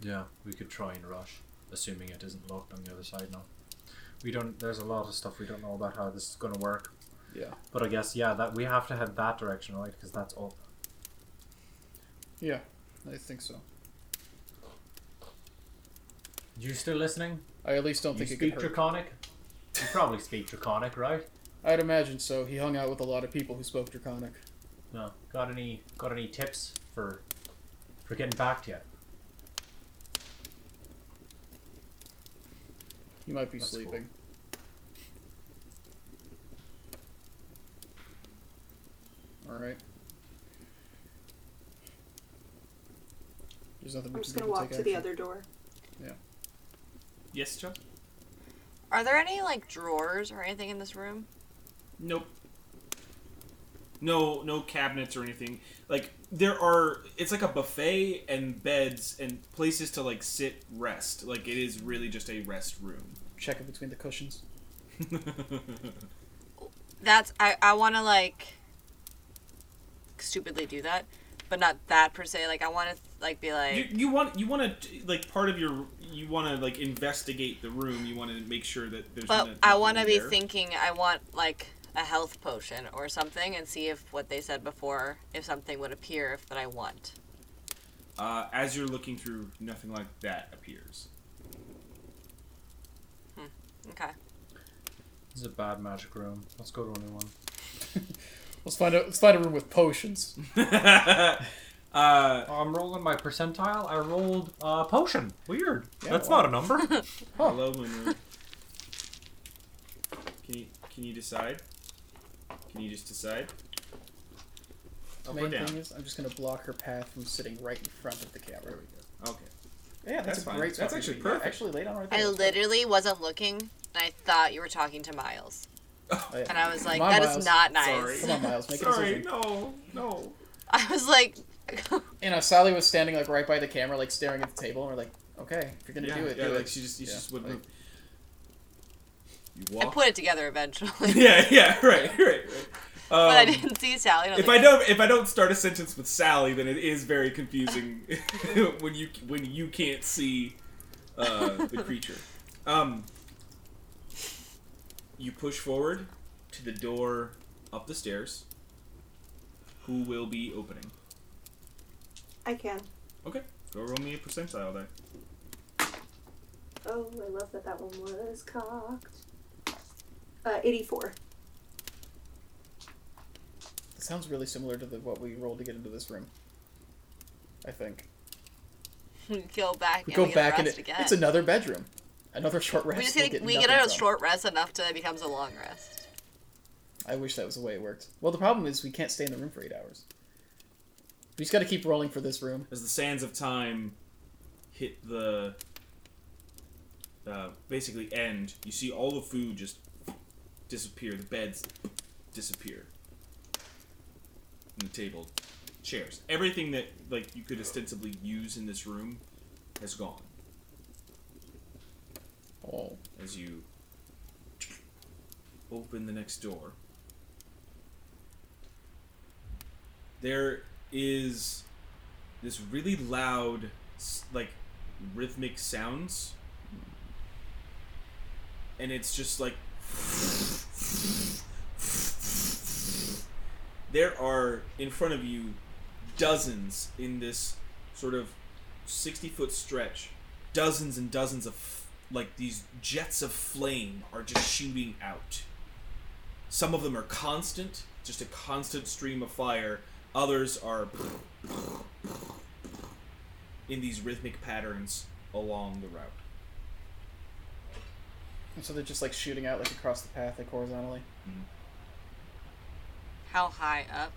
Yeah, we could try and rush, assuming it isn't locked on the other side now. We don't. There's a lot of stuff we don't know about how this is going to work. yeah But I guess yeah, that we have to head that direction, right? Because that's up. Yeah, I think so. You still listening? I at least don't you think speak it could hurt. Draconic. You probably speak Draconic, right? I'd imagine so. He hung out with a lot of people who spoke Draconic. No, got any got any tips for for getting back to you? He might be That's sleeping. Cool. All right. There's nothing I'm just gonna walk take to the other door. Yeah. Yes, Chuck. Are there any like drawers or anything in this room? Nope. No, no cabinets or anything. Like there are, it's like a buffet and beds and places to like sit, rest. Like it is really just a rest room. Check it between the cushions. [LAUGHS] That's I I want to like stupidly do that, but not that per se. Like I want to like be like you, you want you want to like part of your you want to like investigate the room. You want to make sure that there's. But no- I want to be there. thinking I want like a health potion or something and see if what they said before, if something would appear if that I want. Uh, as you're looking through, nothing like that appears. Okay. This is a bad magic room. Let's go to a new one. [LAUGHS] Let's find a let's find a room with potions. [LAUGHS] [LAUGHS] uh, I'm rolling my percentile. I rolled uh, potion. Weird. Yeah, That's wow. not a number. [LAUGHS] hello, Moon. Can you can you decide? Can you just decide? Up Main down? thing is, I'm just gonna block her path from sitting right in front of the camera. There we go. Okay. Yeah, that's, That's a fine. great. That's actually to be. perfect. Yeah, actually, lay down right there. I literally wasn't looking and I thought you were talking to Miles. Oh, yeah. And I was like, Come on, that is Miles. not nice. Sorry. Come on, Miles, make a Sorry, decision. no, no. I was like, [LAUGHS] You know, Sally was standing like right by the camera, like staring at the table, and we're like, okay, if you're gonna yeah, do it, yeah, do like it. she just, you Yeah, just wouldn't like- move. You I walk. put it together eventually. [LAUGHS] yeah, yeah, right, right. right. Um, but I didn't see Sally. I If like, I don't, if I don't start a sentence with Sally, then it is very confusing [LAUGHS] when you when you can't see uh, the creature. Um, you push forward to the door up the stairs. Who will be opening? I can. Okay, go roll me a percentile there. Oh, I love that that one was cocked. Uh, 84. It sounds really similar to the what we rolled to get into this room. I think we go back we and go we get back a and it, again. it's another bedroom, another short rest. we just we'll get, we get a from. short rest enough to it becomes a long rest. I wish that was the way it worked. Well, the problem is we can't stay in the room for eight hours. We just got to keep rolling for this room. As the sands of time hit the uh, basically end, you see all the food just disappear. The beds disappear. And the table, chairs, everything that like you could ostensibly use in this room has gone. Oh, As you open the next door, there is this really loud, like rhythmic sounds, and it's just like there are in front of you dozens in this sort of 60 foot stretch. Dozens and dozens of like these jets of flame are just shooting out. Some of them are constant just a constant stream of fire others are in these rhythmic patterns along the route and so they're just like shooting out like across the path, like horizontally. How high up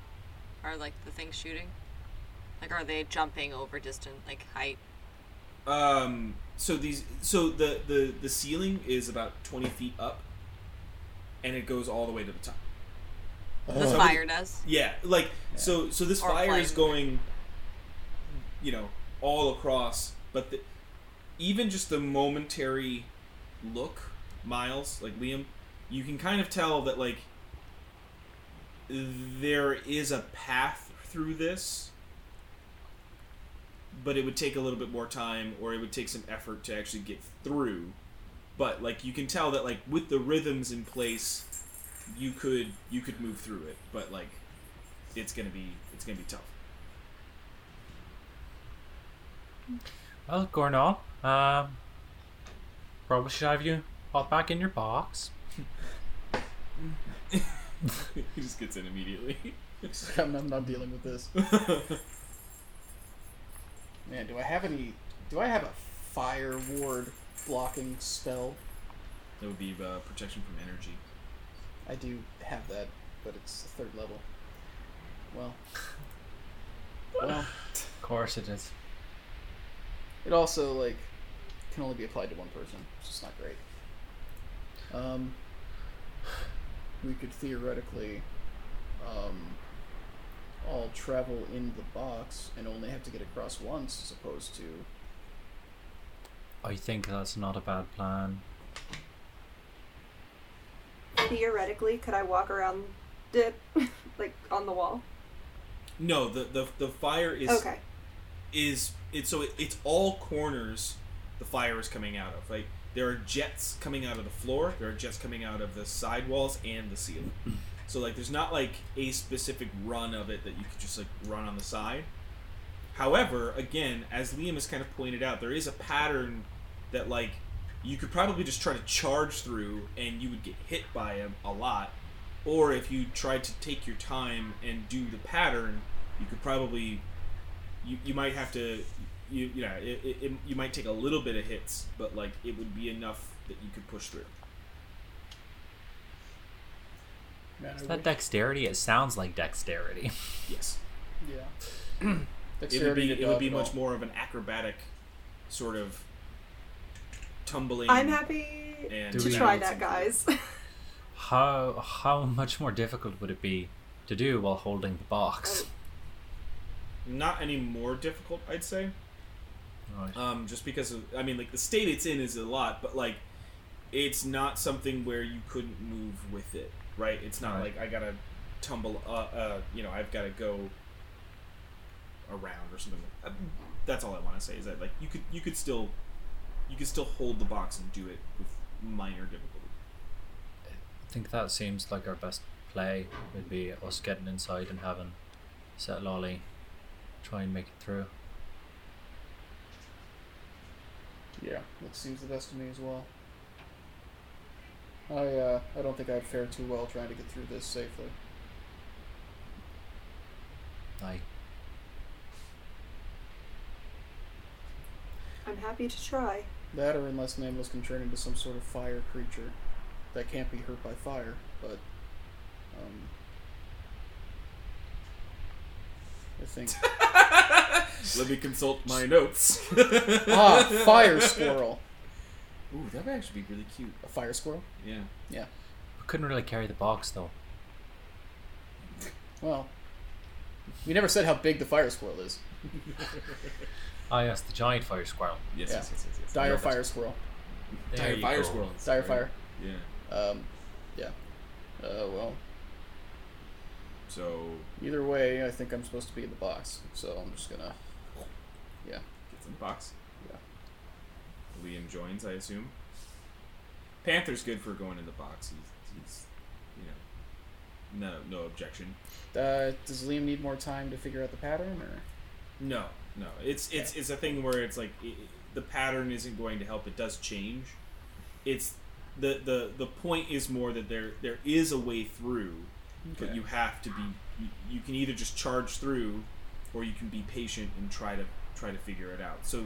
are like the things shooting? Like, are they jumping over distant like height? Um. So these. So the the the ceiling is about twenty feet up, and it goes all the way to the top. The Oh. Uh-huh. fire does. Yeah. Like so. So this Or fire is flame. going. You know, all across, but the, even just the momentary look, Miles, like Liam, you can kind of tell that like there is a path through this but it would take a little bit more time or it would take some effort to actually get through but like you can tell that like with the rhythms in place you could you could move through it but like it's gonna be it's gonna be tough Well, Gornal, um, probably should have you pop back in your box. [LAUGHS] he just gets in immediately [LAUGHS] I'm, I'm not dealing with this. [LAUGHS] Man, do I have any? Do I have a fire ward blocking spell? That would be uh, protection from energy. I do have that, but it's the third level. Well. [LAUGHS] Well, Of course it is. it also like can only be applied to one person, which is not great. Um, we could theoretically um, all travel in the box and only have to get across once, as opposed to I think that's not a bad plan. Theoretically, could I walk around it, [LAUGHS] like on the wall? No, the the, the fire is Okay. is it's so it, it's all corners the fire is coming out of. Like there are jets coming out of the floor, there are jets coming out of the side walls and the ceiling. [CLEARS THROAT] So like there's not like a specific run of it that you could just like run on the side. However, again, as Liam has kind of pointed out, there is a pattern that like you could probably just try to charge through and you would get hit by him a lot. Or if you tried to take your time and do the pattern, you could probably you, you might have to you you know it, it, it, you might take a little bit of hits, but like it would be enough that you could push through. Man, Is that dexterity? It sounds like dexterity. [LAUGHS] Yes, Yeah. it would Dexterity be it would be much all. more of an acrobatic sort of tumbling. I'm happy and to try that, guys. [LAUGHS] How how much more difficult would it be to do while holding the box? Not any more difficult, I'd say. Right. um, just because of I mean like the state it's in is a lot, but like it's not something where you couldn't move with it, right? It's not Right. like I gotta tumble, uh, uh, you know, I've gotta go around or something. Uh, That's all I want to say is that like you could you could still you can still hold the box and do it with minor difficulty. I think that seems like our best play would be us getting inside and having Sitlali try and make it through. Yeah, that seems the best to me as well. I uh, I don't think I'd fare too well trying to get through this safely. I I'm happy to try. That or unless Nameless can turn into some sort of fire creature that can't be hurt by fire, but um I think [LAUGHS] Let me consult my notes. [LAUGHS] Ah, fire squirrel. Ooh, that would actually be really cute. A fire squirrel? Yeah. Yeah. we couldn't really carry the box though. Well, we never said how big the fire squirrel is. [LAUGHS] Ah yes, the giant fire squirrel. Yes, Yeah. yes, yes, yes, yes. Dire Love it. fire squirrel. There Dire you fire go. squirrel. Dire fire. Yeah. Um, yeah. Uh, well, So either way, I think I'm supposed to be in the box, so I'm just gonna. Yeah. gets in the box. Yeah. Liam joins, I assume. Panther's good for going in the box. He's, he's you know, no no objection. Uh, does Liam need more time to figure out the pattern, or? No, no. It's it's it's a thing where it's like i i the pattern isn't going to help. It does change. It's the the the point is more that there there is a way through, but you have to be. You, you can either just charge through, or you can be patient and try to try to figure it out. So,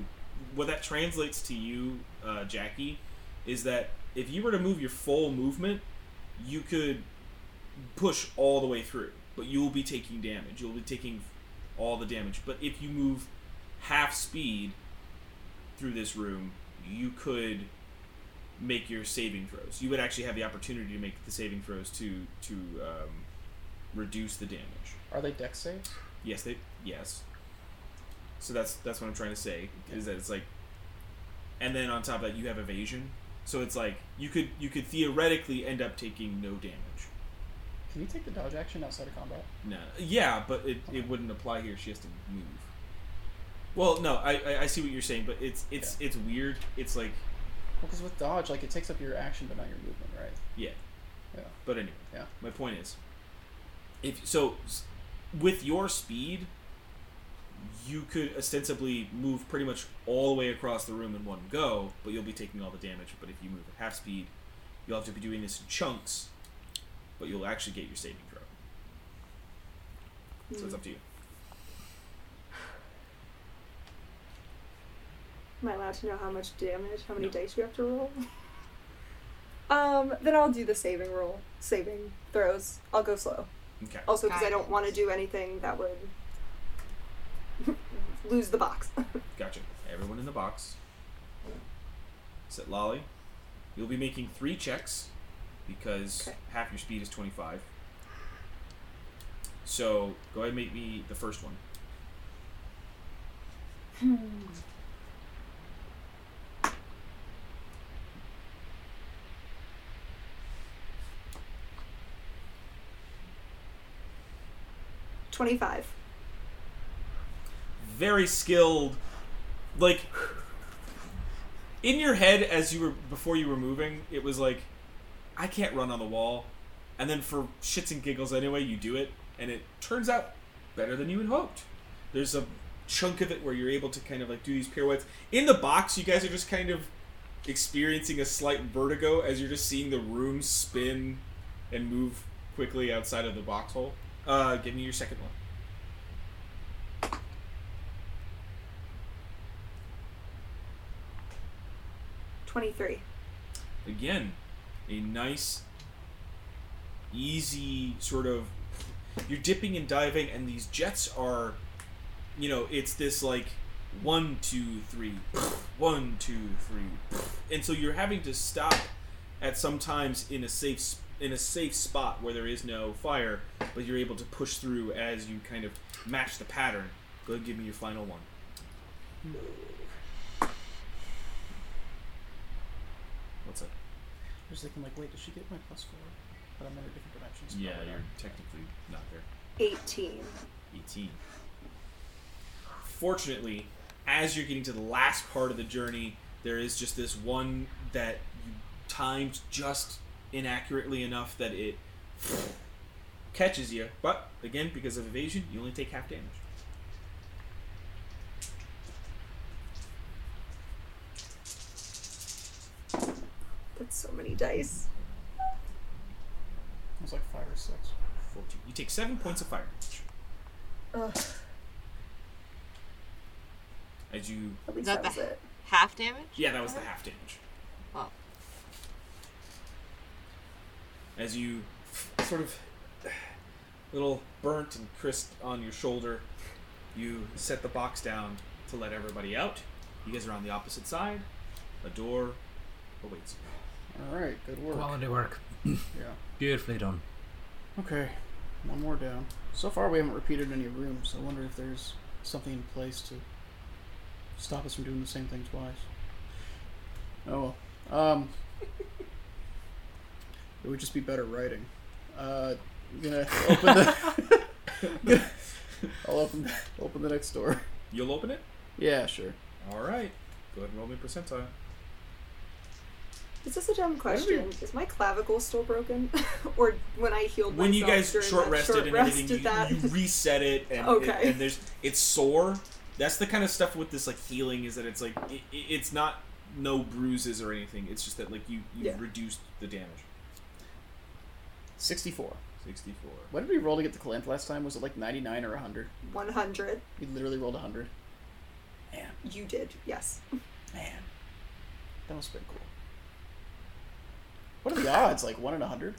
what that translates to you, uh, Jackie, is that if you were to move your full movement, you could push all the way through, but you will be taking damage. You'll be taking all the damage. But if you move half speed through this room, you could make your saving throws. You would actually have the opportunity to make the saving throws to to um, reduce the damage. Are they dex saves? Yes, they yes. So that's that's what I'm trying to say is that it's like, and then on top of that you have evasion. So it's like you could you could theoretically end up taking no damage. Can you take the dodge action outside of combat? No, yeah, but it, it wouldn't apply here. She has to move. Well, no, I, I, I see what you're saying, but it's it's it's weird. It's like Well, because with dodge, like it takes up your action but not your movement, right? yeah, Yeah. But anyway, Yeah. My point is, if so, with your speed, you could ostensibly move pretty much all the way across the room in one go, but you'll be taking all the damage. But if you move at half speed, you'll have to be doing this in chunks, but you'll actually get your saving throw. So it's up to you. Am I allowed to know how much damage, how many No. dice you have to roll? [LAUGHS] Um, then I'll do the saving roll, saving throws. I'll go slow. Okay. Also, because I don't want to do anything that would [LAUGHS] lose the box. [LAUGHS] Gotcha. Everyone in the box. Sitlali. You'll be making three checks because Okay. half your speed is 25. So go ahead and make me the first one. Twenty-five. Very skilled. Like, in your head as you were, before you were moving, it was like, I can't run on the wall. And then for shits and giggles anyway, you do it. And it turns out better than you had hoped. There's a chunk of it where you're able to kind of like do these pirouettes. In the box, you guys are just kind of experiencing a slight vertigo as you're just seeing the room spin and move quickly outside of the box hole. Uh, give me your second one. Twenty-three. Again, a nice, easy sort of. You're dipping and diving, and these jets are, you know, it's this like one, two, three, [LAUGHS] one, two, three, [LAUGHS] and so you're having to stop at sometimes in a safe in a safe spot where there is no fire, but you're able to push through as you kind of match the pattern. Go ahead and give me your final one. What's up? I was thinking, like, wait, did she get my plus four? But I'm in a different dimension. so Yeah, you're not. technically not there. Eighteen. 18. Fortunately, as you're getting to the last part of the journey, there is just this one that you timed just inaccurately enough that it catches you. But again, because of evasion, you only take half damage. That's so many dice. It was like five or six. 14. You take seven points of fire damage. Ugh, As you, at least that that was the- it. Half damage? yeah, that was the half damage. Oh. As you sort of little burnt and crisp on your shoulder, you set the box down to let everybody out. You guys are on the opposite side. A door awaits you. All right, good work. Quality work. Yeah. Beautifully done. Okay, one more down. So far, we haven't repeated any rooms. I wonder if there's something in place to stop us from doing the same thing twice. Oh well. Um, it would just be better writing. Uh, I'm gonna open the. gonna- [LAUGHS] I'll open open the next door. You'll open it? Yeah, sure. All right. Go ahead and roll me percentile. Is this a dumb Whatever question? Is my clavicle still broken, [LAUGHS] or when I healed When you guys during short that rested short and rest, everything, did you, that? you reset it, and, Okay. and there's it's sore. That's the kind of stuff with this like healing is that it's like it, it- it's not no bruises or anything. It's just that like you you Yeah. have reduced the damage. Sixty-four. Sixty four. What did we roll to get the Kalenth last time? Was it like ninety-nine or hundred? One hundred. We literally rolled hundred. Man, You did, yes. man, that must have been cool. What are the odds? Like one in a hundred?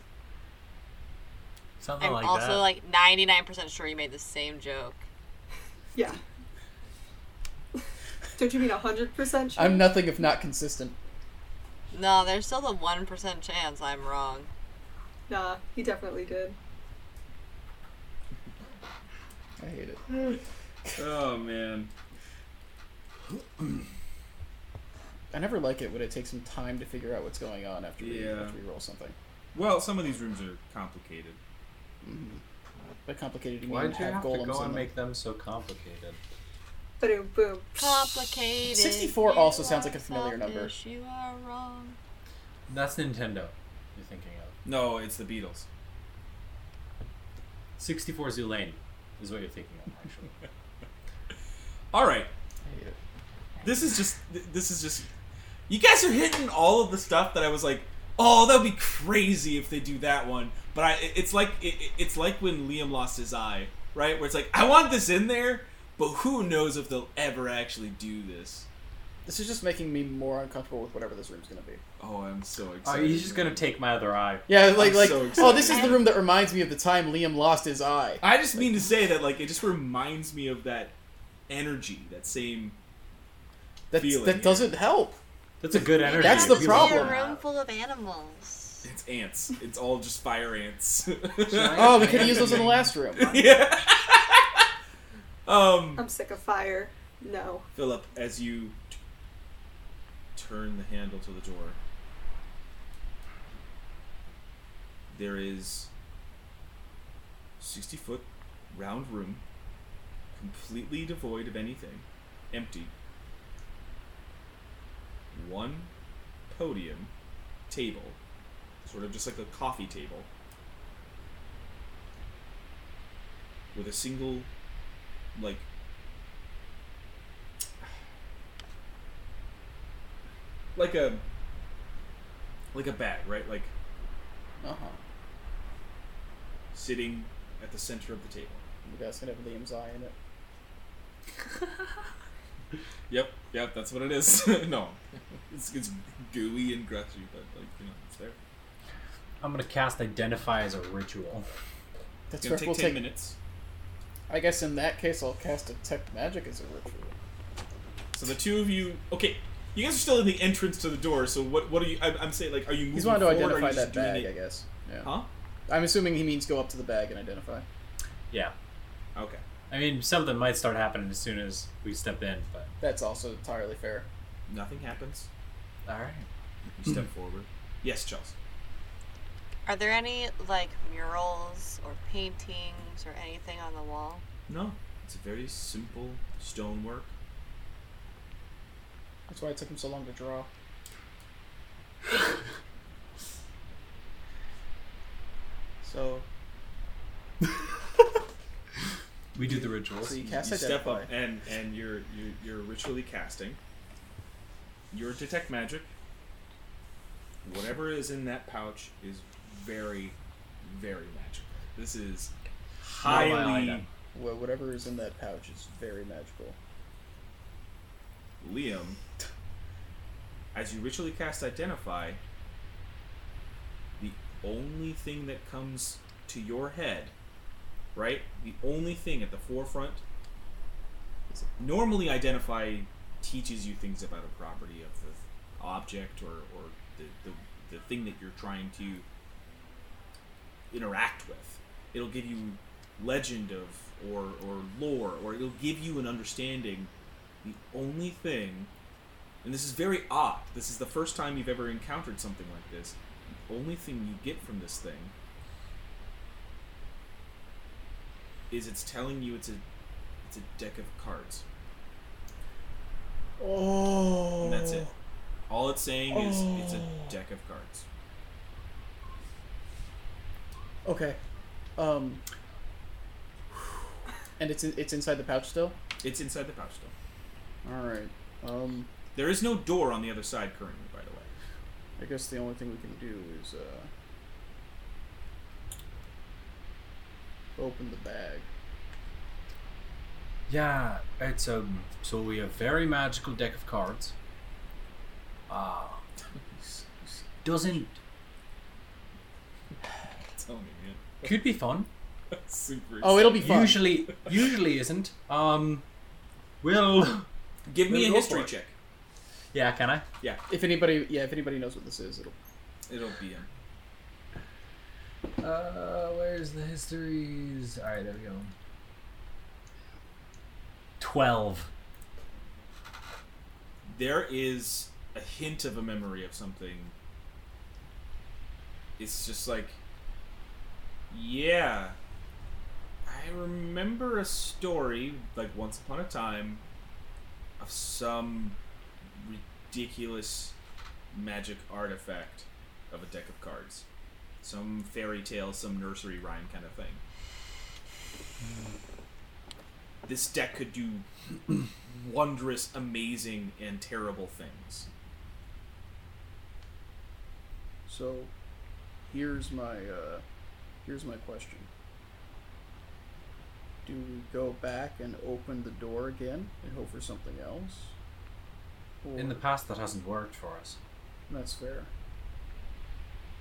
Something like that. I'm like also that. like 99% sure you made the same joke. [LAUGHS] Yeah. [LAUGHS] Don't you mean hundred percent sure? I'm nothing if not consistent. No, there's still the 1% chance I'm wrong. Nah, he definitely did. I hate it. [SIGHS] Oh man. I never like it when it takes some time to figure out what's going on after we, Yeah. after we roll something. Well, some of these rooms are complicated. Mm-hmm. By complicated, you Why mean did you have have to golems go and them. make them so complicated? Boom, boom. Complicated. 64 you also sounds like a familiar number. You are wrong. That's Nintendo. You're thinking of No, it's the Beatles. 64 Zoo Lane is what you're thinking of, actually. [LAUGHS] All right. I hate it. This is just this is just you guys are hitting all of the stuff that I was like, oh, that would be crazy if they do that one. But I, it's like it, it- it's like when Liam lost his eye, right? Where it's like, I want this in there, but who knows if they'll ever actually do this? This is just making me more uncomfortable with whatever this room's gonna be. Oh, I'm so Oh, excited. he's just gonna take my other eye. Yeah, like I'm like so oh, this is the room that reminds me of the time Liam lost his eye. I just mean to say that like it just reminds me of that energy, that same. That Feeling, that doesn't help. That's a good energy. That's the problem. a that. room full of animals. It's ants. It's all just fire ants. Oh, we could have used those in the last room. [LAUGHS] yeah. um, I'm sick of fire. No. Philip, as you t- turn the handle to the door, there is sixty foot round room, completely devoid of anything, empty. One podium, table, sort of just like a coffee table, with a single, like like a like a bag, right? Like Uh huh. Sitting at the center of the table. You guys can have Liam's eye in it. [LAUGHS] Yep, yep, that's what it is. [LAUGHS] no, it's it's gooey and grungy, but like you know, it's there. I'm gonna cast Identify as a ritual. That's It's gonna take We'll ten take. minutes. I guess in that case, I'll cast detect magic as a ritual. So the two of you, okay, you guys are still in the entrance to the door. So what? What are you? I, I'm saying, like, are you moving He's wanting to forward? or are identify you that just doing bag, it- I guess. Yeah. Huh? I'm assuming he means go up to the bag and identify. Yeah. Okay. I mean, something might start happening as soon as we step in, but That's also entirely fair. Nothing happens. all right. You step forward. Yes, Chelsea. Are there any like murals or paintings or anything on the wall? No, it's a very simple stonework. That's why it took him so long to draw. [LAUGHS] so, [LAUGHS] We do the rituals. so you you cast step up and and you're you're, you're ritually casting. Your detect magic. Whatever is in that pouch is very, very magical. This is Not my highly item. Wha- Whatever is in that pouch is very magical. Liam. As you ritually cast identify, the only thing that comes to your head, right? The only thing at the forefront is normally identify teaches you things about a property of the object or, or the, the, the thing that you're trying to interact with. It'll give you legend of or, or lore or it'll give you an understanding the only thing, and this is very odd, this is the first time you've ever encountered something like this, only thing you get from this thing is it's telling you it's a it's a deck of cards. Oh. And that's it. All it's saying is it's a deck of cards. Okay. Um. And it's in, it's inside the pouch still. It's inside the pouch still. All right. Um. There is no door on the other side currently, by the way. I guess the only thing we can do is uh. Open the bag. Yeah, it's um. So we have very magical deck of cards. Ah, [LAUGHS] doesn't Tell me, man. could be fun. [LAUGHS] Super. Oh, it'll be fun. Usually, usually isn't. Um, we'll. Give me We'll a history check. Yeah, can I? Yeah, If anybody, yeah, if anybody knows what this is, it'll. it'll be in. Uh, where's the histories? All right, there we go. Twelve. there is a hint of a memory of something. It's just like, yeah, I remember a story, like once upon a time, of some ridiculous magic artifact of a deck of cards. Some fairy tale, some nursery rhyme kind of thing. This deck could do wondrous, amazing, and terrible things. So, here's my uh, here's my question. Do we go back and open the door again and hope for something else, In the past, that hasn't worked for us. That's fair.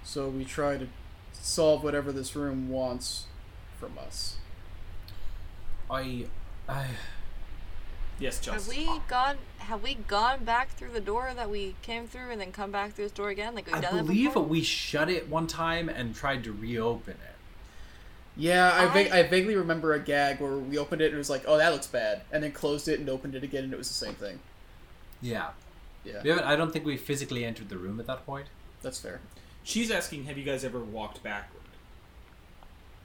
So we try to solve whatever this room wants from us. I, I, Yes, Have we gone? Have we gone back through the door that we came through and then come back through this door again? Like we've I done that believe before? we shut it one time and tried to reopen it. Yeah, I, va- I- I vaguely remember a gag where we opened it and it was like, "Oh, that looks bad," and then closed it and opened it again and it was the same thing. Yeah. Yeah, We haven't, I don't think we physically entered the room at that point. that's fair. She's asking, have you guys ever walked backward?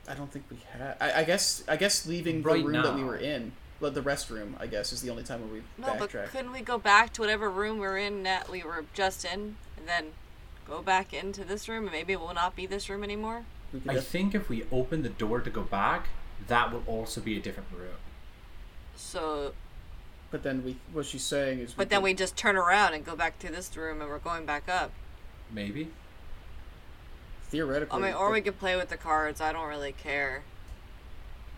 I don't think we had. I, I guess. I guess leaving Right the room that we now. were in, well, the restroom, I guess, is the only time where we No, but backtracked. couldn't we go back to whatever room we're in that we were just in, and then go back into this room, and maybe it will not be this room anymore? We could I def- think if we open the door to go back, that will also be a different room. So, but then we. What she's saying is. but then could- we just turn around and go back to this room, and we're going back up. Maybe. theoretically. I mean, or the- we could play with the cards. I don't really care.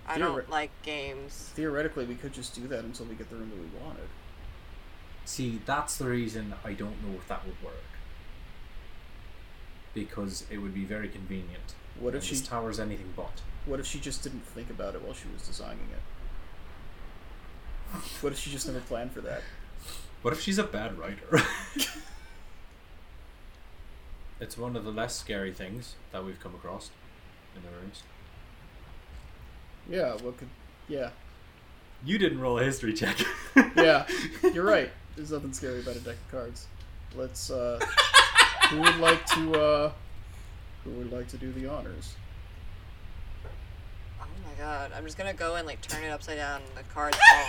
I don't like games. theoretically we could just do that until we get the room that we wanted. See, that's the reason I don't know if that would work. Because it would be very convenient. What if and she? this tower's anything but. What if she just didn't think about it while she was designing it? What if she just never planned for that? What if she's a bad writer? [LAUGHS] it's one of the less scary things that we've come across in the rooms. Yeah. What could? Yeah. You didn't roll a history check. [LAUGHS] Yeah. [LAUGHS] You're right. There's nothing scary about a deck of cards. Let's. uh Who would like to? uh Who would like to do the honors? My god! I'm just gonna go and like turn it upside down, and the cards [LAUGHS] fall.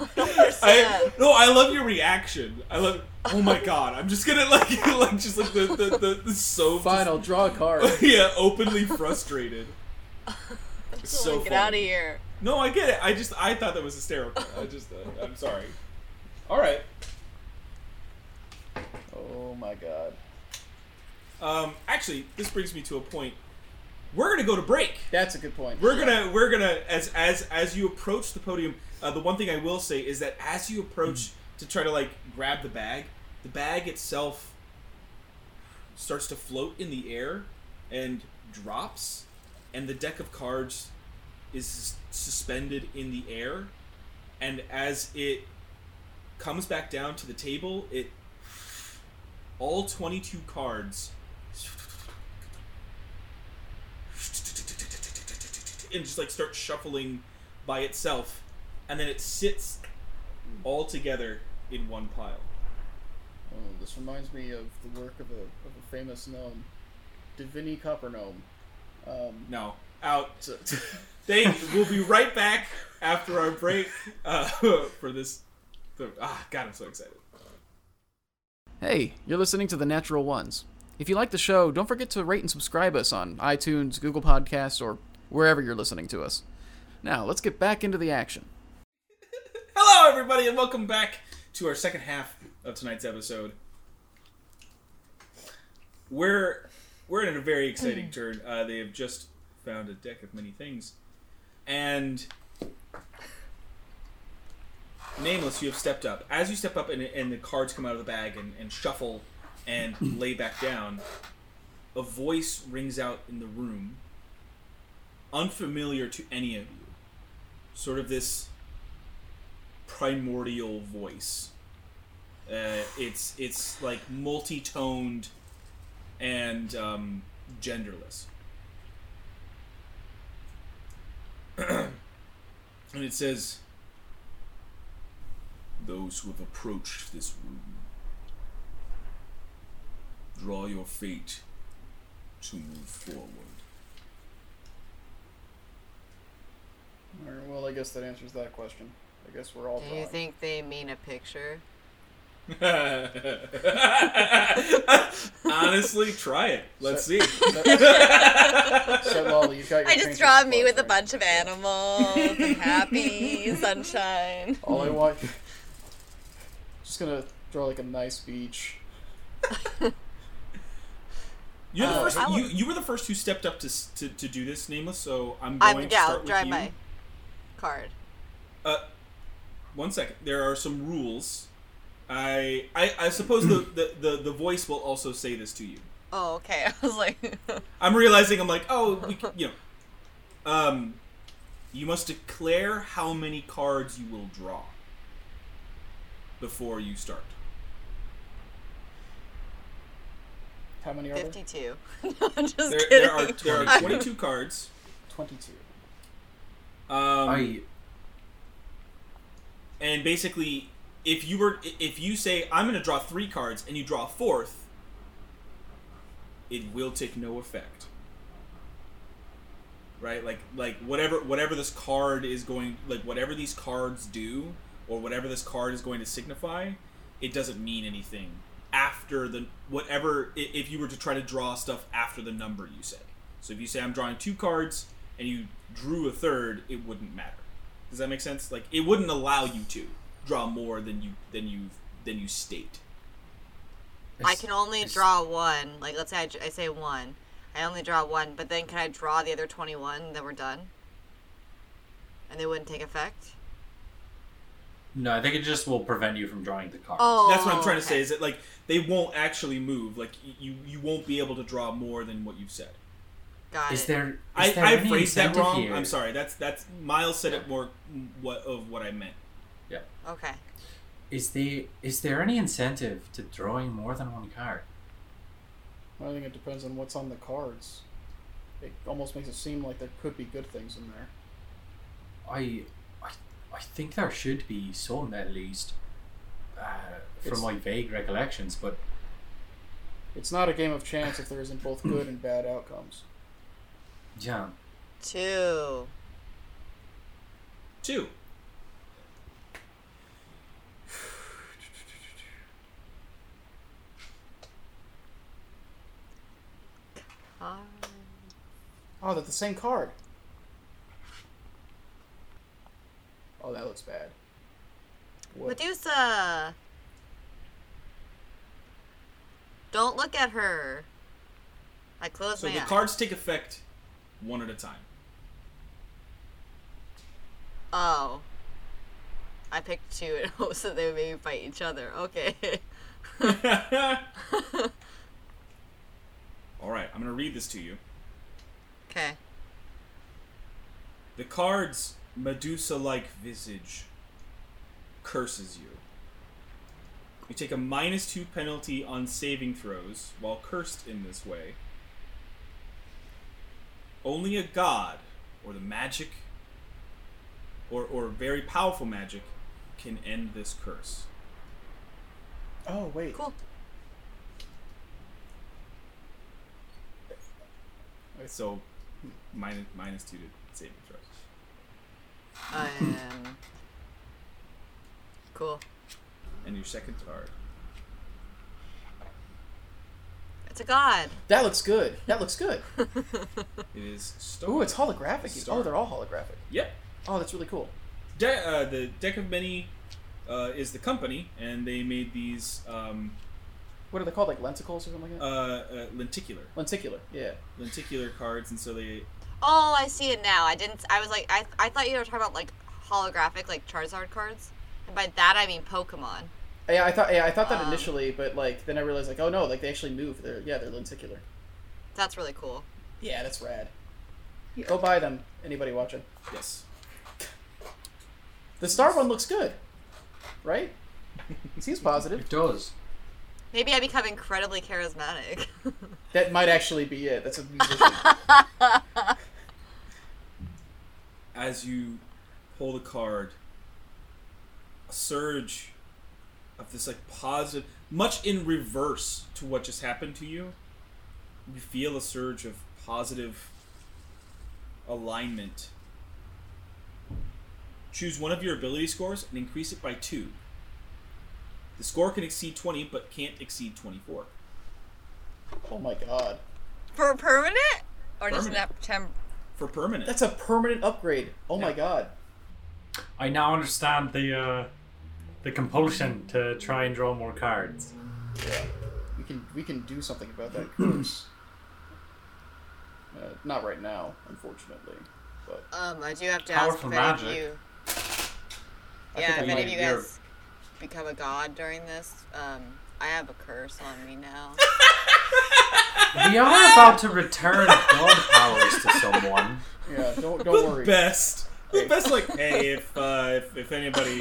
I don't I understand. no, I love your reaction. I love. Oh my god! I'm just gonna like [LAUGHS] like just like the the the, the so Fine. I'll draw a card. [LAUGHS] yeah, openly frustrated. It's so get out of here. No, I get it. I just I thought that was hysterical. I just uh, I'm sorry. All right. Oh my god. Um, actually, this brings me to a point. We're gonna go to break. That's a good point. We're gonna we're gonna as as as you approach the podium. Uh, the one thing I will say is that as you approach to try to like grab the bag, the bag itself starts to float in the air and drops, and the deck of cards is suspended in the air, and as it comes back down to the table, it all twenty two cards and just like start shuffling by itself, and then it sits all together in one pile. Oh, this reminds me of the work of a, of a famous gnome, Divini Copper Gnome. Um, No, out. [LAUGHS] so- [LAUGHS] They will be right back after our break uh, [LAUGHS] for this. The, ah, God, I'm so excited. Hey, you're listening to The Natural Ones. If you like the show, don't forget to rate and subscribe us on iTunes, Google Podcasts, or wherever you're listening to us. Now, let's get back into the action. Hello, everybody, and welcome back to our second half of tonight's episode. We're we're in a very exciting turn. Uh, they have just found a deck of many things, and nameless, you have stepped up. As you step up, and, and the cards come out of the bag and, and shuffle and lay back down, a voice rings out in the room, unfamiliar to any of you. Sort of this primordial voice. Uh, it's it's like multi-toned and um, genderless. [CLEARS THROAT] and it says, "Those who have approached this room, draw your fate to move forward." Alright, well, I guess that answers that question. I guess we're all Do you drawing. think they mean a picture? [LAUGHS] Honestly, try it. Let's see. So, [LAUGHS] Lolly, you've got your I just draw me supplies, with a bunch of animals and [LAUGHS] happy sunshine. All I want. Just gonna draw like a nice beach. You're the Uh, first. You, you were the first who stepped up to, to, to do this, nameless. So I'm going I'm to yeah. start I'll draw with you. my card. Uh, one second. There are some rules. I I, I suppose the, the, the, the voice will also say this to you. Oh, okay. [LAUGHS] I was like, [LAUGHS] I'm realizing I'm like, oh, we, c- you know, um, you must declare how many cards you will draw before you start. How many are there? 52. [LAUGHS] no, I'm just There, kidding. there are there are 22 cards. Twenty-two. Um, I and basically, if you were if you say I'm going to draw three cards and you draw a fourth, it will take no effect. Right? Like like whatever whatever this card is going like whatever these cards do or whatever this card is going to signify, it doesn't mean anything after the whatever if you were to try to draw stuff after the number you say. So if you say I'm drawing two cards and you drew a third, it wouldn't matter. Does that make sense? Like it wouldn't allow you to draw more than you than you than you state. I can only draw one. Like, let's say I, I say one. I only draw one, but then can I draw the other 21 then we're done? And they wouldn't take effect? No, I think it just will prevent you from drawing the card. Oh. That's what I'm trying to say. Is that like they won't actually move? Like you you won't be able to draw more than what you've said. Got Is it. there? Is I, there I any phrased that wrong. Here? I'm sorry. That's that's Miles said it more what of what I meant. Yeah. Okay. Is the is there any incentive to drawing more than one card? I think it depends on what's on the cards. It almost makes it seem like there could be good things in there. I, I, I think there should be some at least, uh, from It's- my vague recollections. But It's not a game of chance if there isn't both good and bad outcomes. Yeah, Two. Two. Card. Oh, they're the same card. Oh, that looks bad. What? Medusa! Don't look at her. I closed So my the cards take effect one at a time. Oh. I picked two in hopes that they would maybe fight each other. Okay. [LAUGHS] All right, I'm gonna read this to you. okay. The card's Medusa-like visage curses you. You take a minus two penalty on saving throws while cursed in this way. Only a god, or the magic, or, or very powerful magic, can end this curse. Oh, wait. Cool. So, minus, minus two to saving throws. Um. Cool. And your second card. It's a god. That looks good. That looks good. [LAUGHS] It is Star. Ooh, it's holographic. Star. Oh, they're all holographic. Yep. Oh, that's really cool. De- uh, the deck of many uh, is the company, and they made these um, What are they called? Like lenticles or something like uh, that? uh, lenticular Lenticular. Yeah. lenticular cards, and so they Oh, I see it now. I didn't. I was like, I, I thought you were talking about like holographic, like Charizard cards. And by that I mean Pokemon. Yeah, I thought. Yeah, I thought that Um, initially, but like then I realized like, oh no, like they actually move. They're yeah, they're lenticular. That's really cool. Yeah, that's rad. Yeah. Go buy them. Anybody watching? yes. The star one looks good, right? Seems positive. it does. Maybe I become incredibly charismatic. [LAUGHS] That might actually be it. That's a musician. As you pull the card, a surge of this like positive, much in reverse to what just happened to you. You feel a surge of positive alignment. Choose one of your ability scores and increase it by two. The score can exceed 20 but can't exceed 24. oh my god, For permanent? Or just Permanent. temp? For permanent. that's a permanent upgrade. Oh my god. I now understand the uh, the compulsion to try and draw more cards. Yeah, we can we can do something about that curse. uh, not right now, unfortunately. But Um, I do have to ask if any of you. I Yeah, if any of you you're- guys become a god during this, um, I have a curse on me now. [LAUGHS] We are about to return god powers to someone. Yeah, don't don't the worry. best. The best, like, hey, if, uh, if if anybody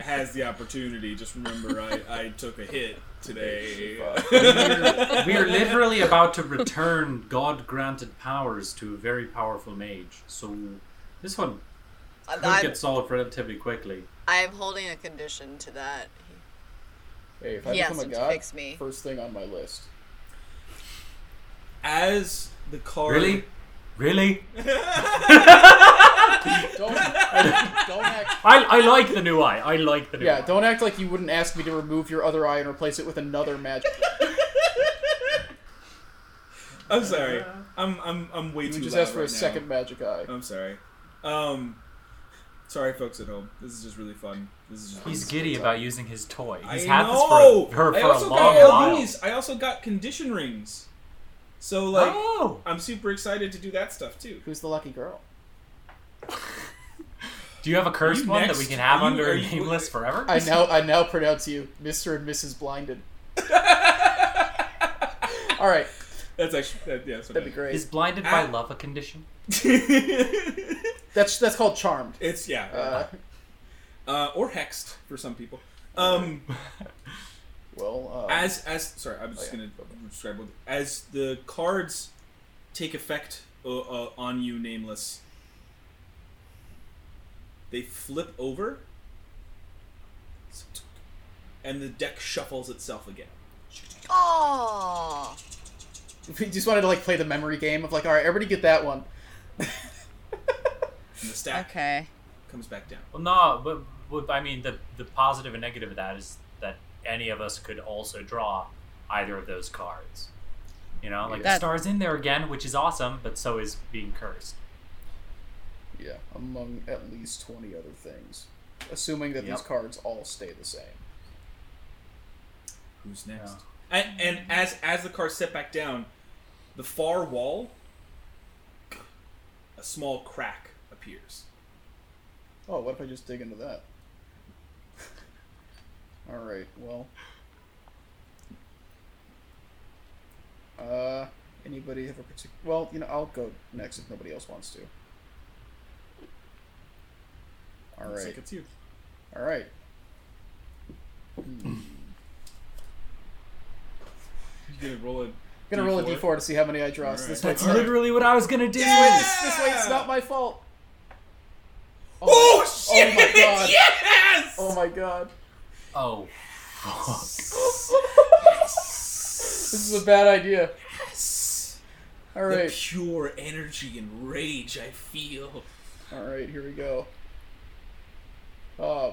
has the opportunity, just remember I, I took a hit today. [LAUGHS] We're, we're literally about to return god granted powers to a very powerful mage. So this one could I'm, get solved relatively quickly. I'm holding a condition to that. Hey, if I He become a to god, me. first thing on my list. As the card Really? Really? [LAUGHS] Don't don't act. I, I like the new eye. I like the new Yeah, eye. don't act like you wouldn't ask me to remove your other eye and replace it with another magic. [LAUGHS] I'm sorry. I'm I'm I'm way You too just loud asked for a now. second magic eye. I'm sorry. Um, sorry, folks at home. This is just really fun. This is just He's really giddy fun. about using his toy. He's I had know. this for, for, I for a also long got while. LEDs. I also got condition rings. So like, oh! I'm super excited to do that stuff too. Who's the lucky girl? [LAUGHS] Do you have a cursed you one that we can have you- under are you- nameless forever? I now I now pronounce you Mr. and Mrs. Blinded. [LAUGHS] All right, That's actually that, yeah. That's what that'd be great. Is blinded by Ah. love a condition? [LAUGHS] That's that's called charmed. it's yeah, Uh, uh, or hexed for some people. Um, well, uh, as as sorry, I'm just Oh, yeah. gonna describe what as the cards take effect uh, uh, on you, nameless. They flip over, and the deck shuffles itself again. Oh, [LAUGHS] we just wanted to like play the memory game of like, all right, everybody get that one. [LAUGHS] And the stack okay. comes back down. Well, no, but, but I mean, the the positive and negative of that is that any of us could also draw either of those cards. You know, like the star's in there again, which is awesome, but so is being cursed. Yeah, among at least twenty other things, assuming that these cards all stay the same. Who's next? Yeah. And, and as as the cards set back down, the far wall, a small crack appears. Oh, what if I just dig into that? All right, well. Uh, anybody have a particular? Well, you know, I'll go next if nobody else wants to. All Looks right, like it's you. all right. Hmm. You gonna roll a gonna roll a D4? d4 to see how many I draw. So this way, That's it's not, literally what I was gonna do. this, this way, it's not my fault. Oh, my- shit! Oh my god! [LAUGHS] Yes! Oh my god! Oh. This is a bad idea. All The pure energy and rage I feel. all right. Here we go. Uh,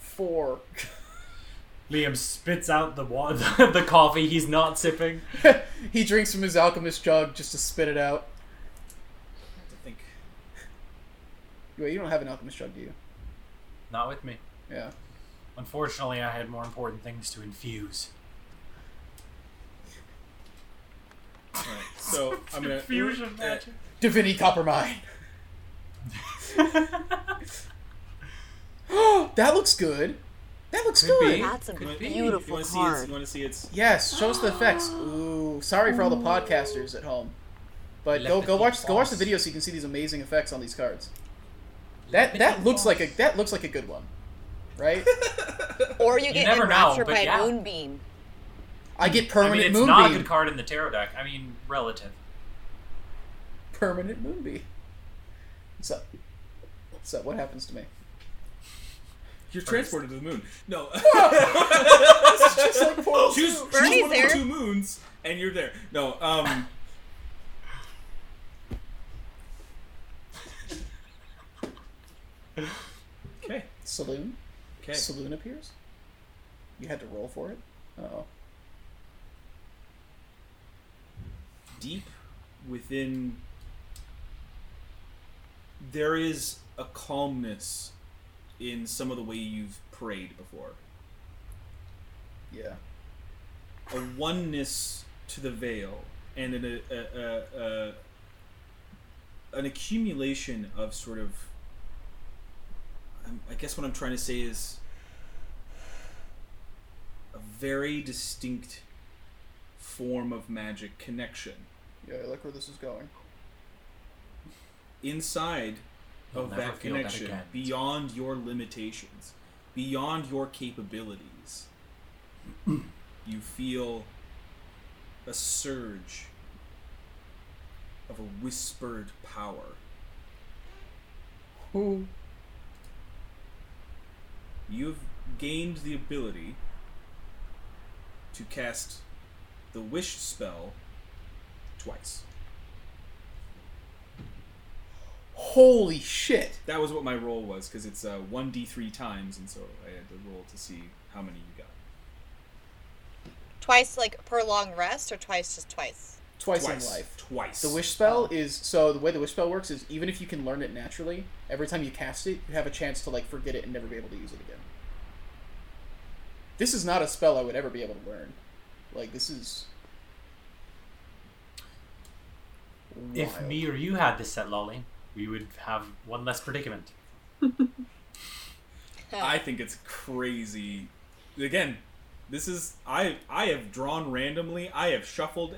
four. [LAUGHS] Liam spits out the wa- [LAUGHS] the coffee he's not sipping. [LAUGHS] he drinks from his alchemist jug just to spit it out. I have to think Wait, you don't have an alchemist jug, do you? Not with me. Yeah. Unfortunately, I had more important things to infuse. Alright, so I'm gonna Fusion uh, magic. Divinity Coppermine. [LAUGHS] that looks good. That looks Could good. be. That's a You want, beautiful you want to see its, card. you want to see its Yes, show us the effects. [GASPS] Ooh, sorry for all the podcasters at home, but go go feet watch go watch the video so you can see these amazing effects on these cards. That that looks like a that looks like a good one, right? [LAUGHS] Or you get never know, enraptured but by yeah. a moonbeam. I get permanent I permanent mean, it's moonbeam. not a good card in the tarot deck. I mean, relative. Permanent moonbeam. What's up? What's up? What happens to me? You're transported to the moon. No. [LAUGHS] Just like Portal choose, two. choose Bernie's one of the two moons, and you're there. No. Um. Okay. Saloon. Okay. Saloon appears. You had to roll for it. Oh. Deep within, there is a calmness in some of the way you've prayed before. Yeah. a oneness to the veil and an, a, a, a, an accumulation of sort of I'm, guess what I'm trying to say is very distinct form of magic connection Yeah, I like where this is going. inside You'll of that feel that connection beyond your limitations, beyond your capabilities. you feel a surge of a whispered power. Who? You've gained the ability to cast the wish spell twice. Holy shit! That was what my roll was because it's uh, 1d3 times, and so I had to roll to see how many you got. Twice, like per long rest, or twice just twice. Twice, Twice. in life. Twice. The wish spell is so the way the wish spell works is even if you can learn it naturally, every time you cast it, you have a chance to like forget it and never be able to use it again. This is not a spell I would ever be able to learn. Like this is. If me or you had this set, Lolly, we would have one less predicament. [LAUGHS] I think it's crazy. Again, this is I I have drawn randomly. I have shuffled.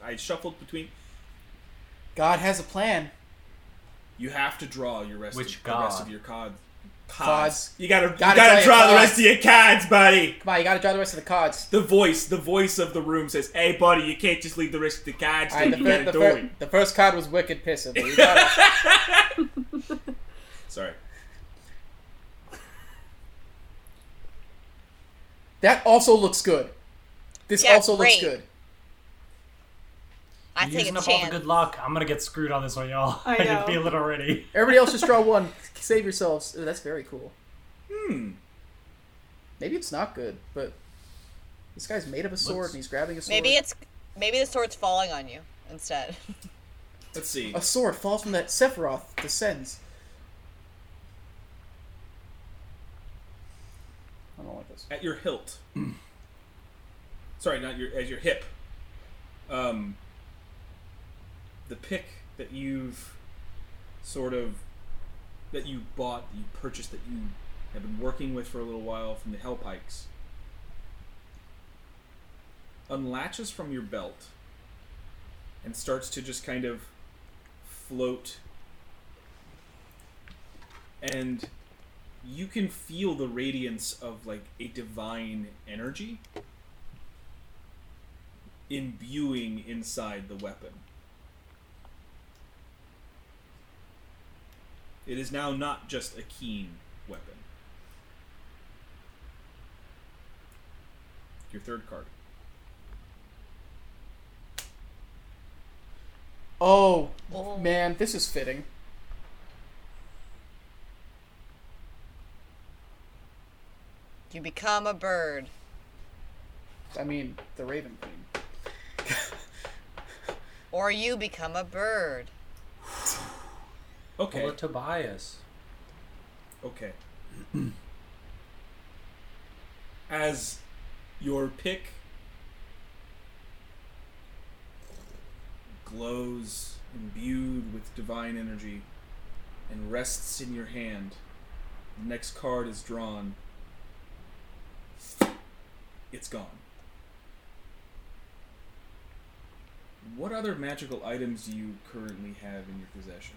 I shuffled between. God has a plan. You have to draw your rest. Which of, the rest of your cards. Cards. You gotta, Gotta you gotta draw draw the rest of your cards, buddy. Come on, you gotta draw the rest of the cards. The voice, the voice of the room says, "Hey, buddy, you can't just leave the rest of the cards. Alright, dude. the, you fir- gotta the, do fir- it." the first card was wicked pissing. gotta- [LAUGHS] Sorry. that also looks good. This Yeah, also great. looks good. I You're take using a up all the good luck. I'm gonna get screwed on this one, y'all. I [LAUGHS] I, know. can feel it already. [LAUGHS] Everybody else just draw [LAUGHS] one. Save yourselves. Ooh, that's very cool. Hmm. Maybe it's not good, but this guy's made of a sword Looks- and he's grabbing a sword. Maybe it's maybe the sword's falling on you instead. Let's see. a sword falls from that Sephiroth descends. I don't like this. at your hilt. [CLEARS THROAT] Sorry, not your at your hip. Um, the pick that you've sort of that you bought, that you purchased, that you have been working with for a little while from the Hell Pikes, unlatches from your belt and starts to just kind of float and you can feel the radiance of like a divine energy imbuing inside the weapon. It is now not just a keen weapon. Your third card. Oh, Oh. man, this is fitting. You become a bird. I mean, the Raven Queen. Or you become a bird. Okay. Or Tobias. Okay. As your pick glows, imbued with divine energy, and rests in your hand, the next card is drawn. It's gone. What other magical items do you currently have in your possession?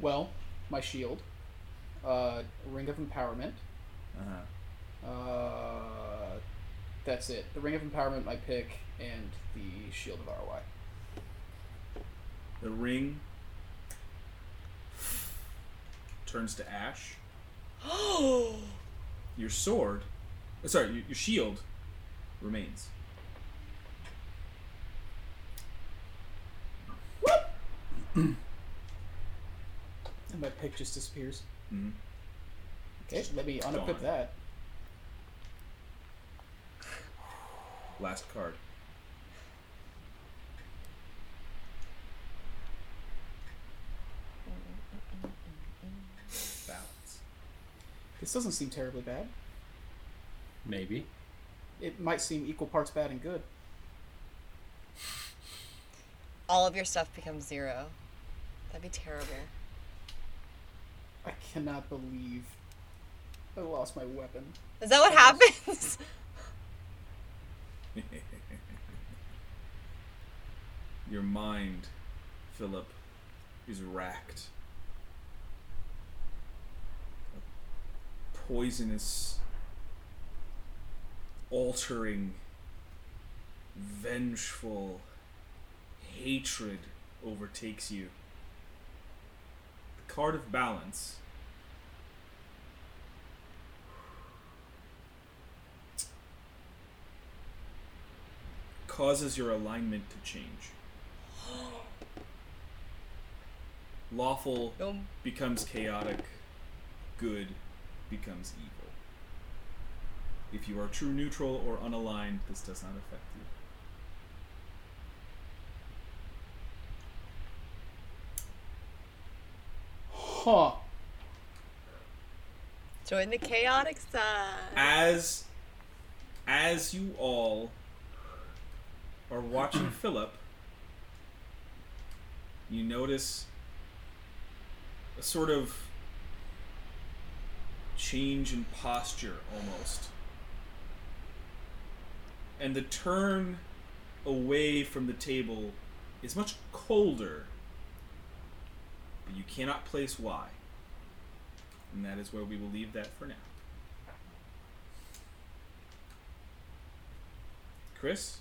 Well, my shield, uh, Ring of Empowerment. Uh-huh. Uh, that's it. The Ring of Empowerment, my pick, and the Shield of ROI. The ring turns to ash. Oh! [GASPS] your sword, uh, sorry, your, your shield remains. [CLEARS THROAT] And my pick just disappears. Mhm. Okay, let me unequip Gone. that. Last card. Balance. This doesn't seem terribly bad. Maybe. It might seem equal parts bad and good. all of your stuff becomes zero. That'd be terrible. I cannot believe I lost my weapon. Is that what happens? [LAUGHS] Your mind, Philip, is racked. A poisonous, altering, vengeful hatred overtakes you. Card of balance. causes your alignment to change. [GASPS] Lawful becomes chaotic, good becomes evil. If you are true neutral or unaligned, this does not affect you. Huh. join the chaotic side. As as you all are watching [CLEARS THROAT] Philip, you notice a sort of change in posture almost. And the turn away from the table is much colder, but you cannot place why. And that is where we will leave that for now. Chris,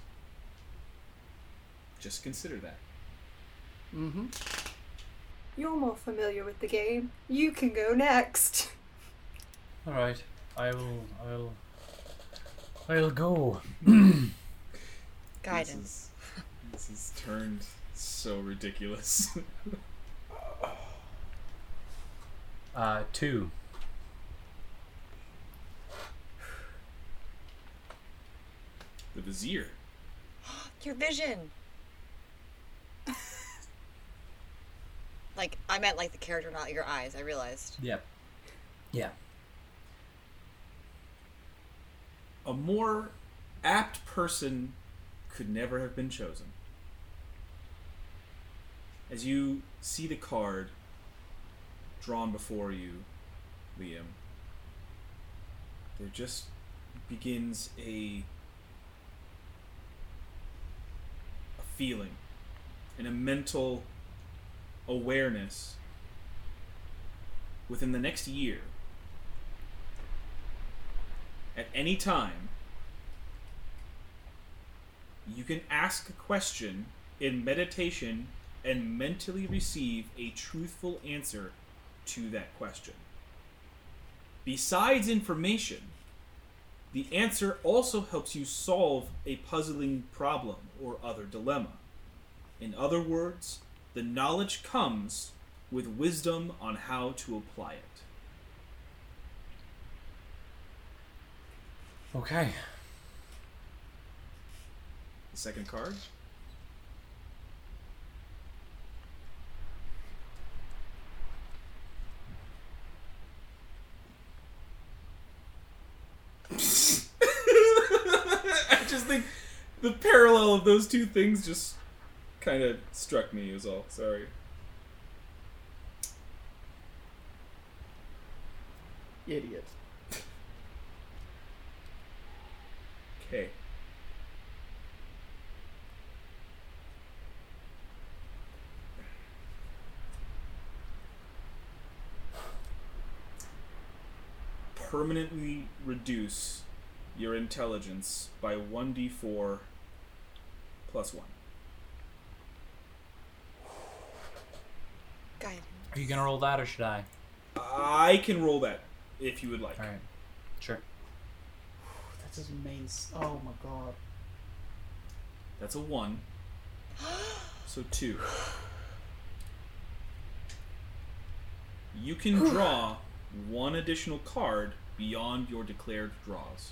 just consider that. Mm-hmm. You're more familiar with the game. You can go next. [LAUGHS] All right, I will. I will. I'll go. Guidance. This has turned so ridiculous. [LAUGHS] Uh, two. the Vizier. [GASPS] Your vision. like I meant like the character, not your eyes. I realized. Yep. Yeah. A more apt person could never have been chosen. As you see the card drawn before you, Liam, there just begins a a feeling and a mental awareness within the next year. At any time you can ask a question in meditation and mentally receive a truthful answer to that question. Besides information, the answer also helps you solve a puzzling problem or other dilemma. In other words, the knowledge comes with wisdom on how to apply it. Okay. The second card. I just think the parallel of those two things just kind of struck me, is all. Sorry. Idiot. Okay. Permanently reduce your intelligence by 1d4 plus 1. Guidance. Are you gonna roll that or should I? I can roll that if you would like. All right. Sure. That's his main. s- Oh my god. That's a 1. [GASPS] So 2. You can draw one additional card beyond your declared draws.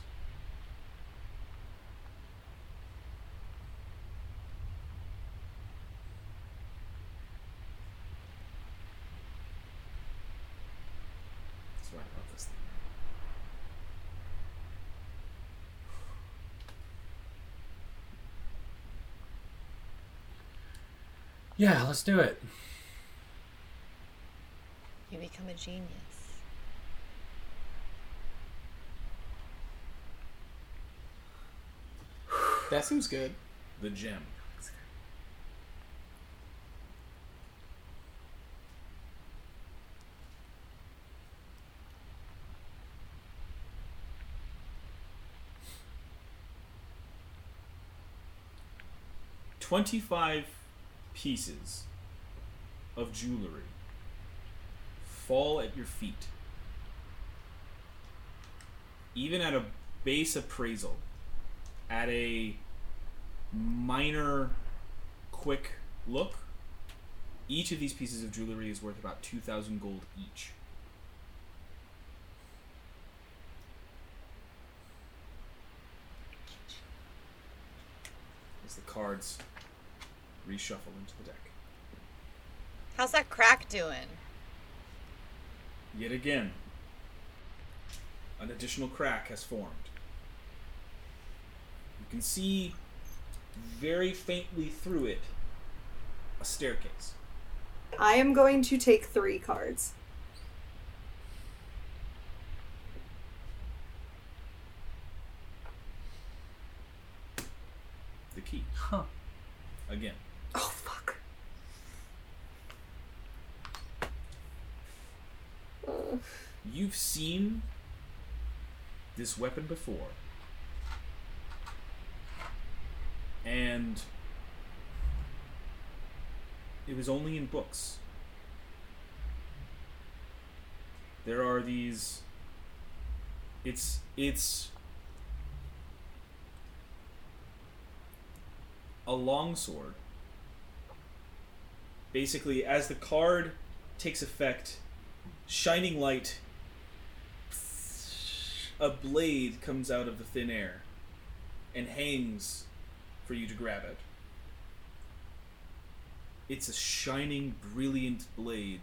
That's why I love this thing. Yeah, let's do it. You become a genius. That seems good. The gem. Twenty-five pieces of jewelry fall at your feet. Even at a base appraisal, at a minor quick look, each of these pieces of jewelry is worth about 2,000 gold each. As the cards reshuffle into the deck. How's that crack doing? Yet again, an additional crack has formed. You can see very faintly through it a staircase. I am going to take three cards. The key. Huh. Again. Oh fuck. Uh, You've seen this weapon before. And it was only in books. There are these it's it's a longsword. Basically, as the card takes effect, shining light a blade comes out of the thin air and hangs for you to grab it. It's a shining, brilliant blade.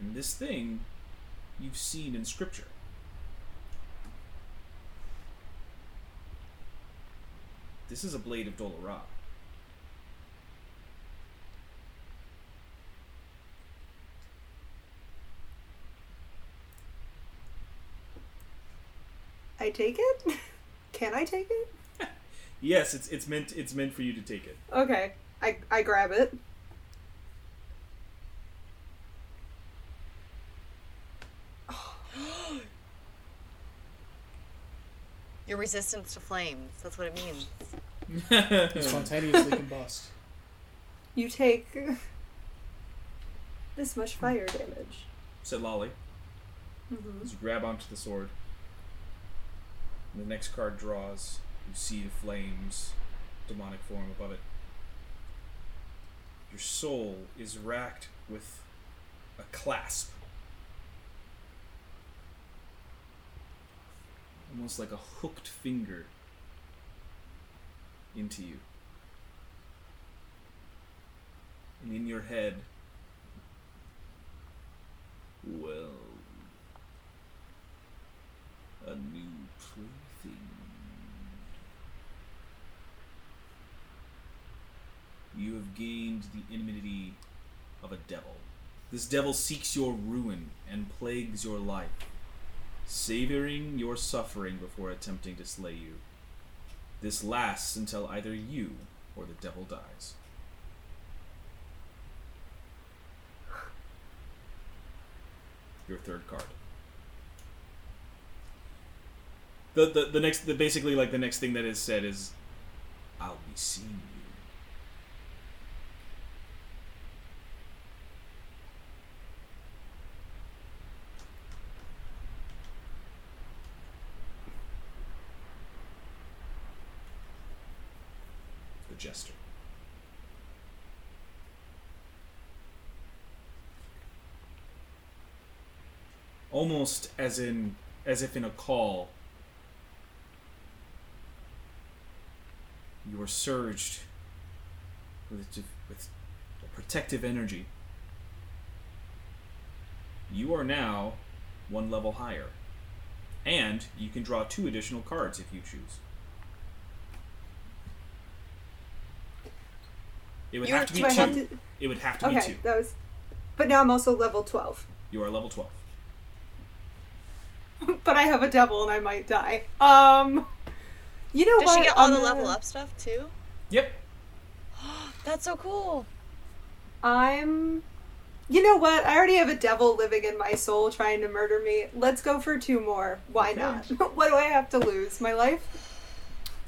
And this thing you've seen in scripture. This is a blade of Dolorah. I take it? [LAUGHS] Can I take it? [LAUGHS] Yes, it's it's meant it's meant for you to take it. Okay. I I grab it. [GASPS] Your resistance to flames. That's what it means. [LAUGHS] Spontaneously combust. You take this much fire damage. Sitlali. hmm As you grab onto the sword, the next card draws, you see the flames, demonic form above it. Your soul is racked with a clasp. Almost like a hooked finger into you. And in your head, well, a new You have gained the enmity of a devil. This devil seeks your ruin and plagues your life, savoring your suffering before attempting to slay you. This lasts until either you or the devil dies. Your third card. The, the the next the basically like the next thing that is said is I'll be seeing you. The jester. Almost as in as if in a call you are surged with, with protective energy. You are now one level higher. And you can draw two additional cards if you choose. It would You're- have to be two. to? It would have to be two. that was. But now I'm also level twelve. You are level twelve. [LAUGHS] but I have a devil and I might die. Um, you know Does what? she get all I'm the gonna- level up stuff too? Yep. [GASPS] That's so cool. I'm. You know what? I already have a devil living in my soul trying to murder me. Let's go for two more. Why Okay. not? [LAUGHS] what do I have to lose? My life?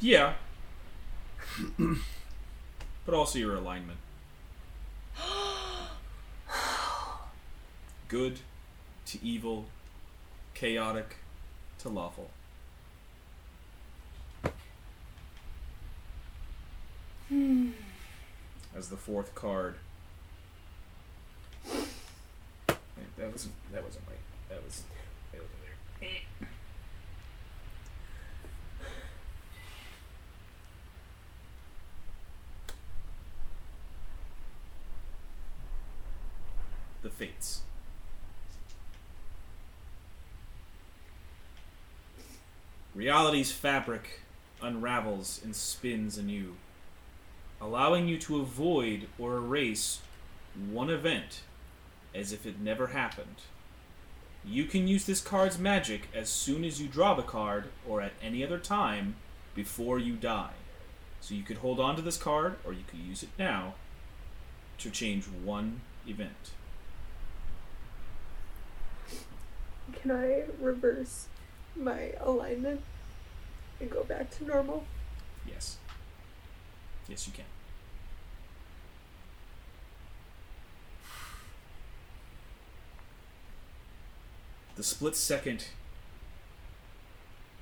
Yeah. [CLEARS THROAT] but also your alignment. [GASPS] Good to evil, chaotic to lawful. Hmm. As the fourth card. That wasn't that wasn't right. That was that was there. The fates. Reality's fabric unravels and spins anew, allowing you to avoid or erase one event as if it never happened. You can use this card's magic as soon as you draw the card or at any other time before you die. So you could hold on to this card or you could use it now to change one event. Can I reverse my alignment and go back to normal? Yes. Yes, you can. The split second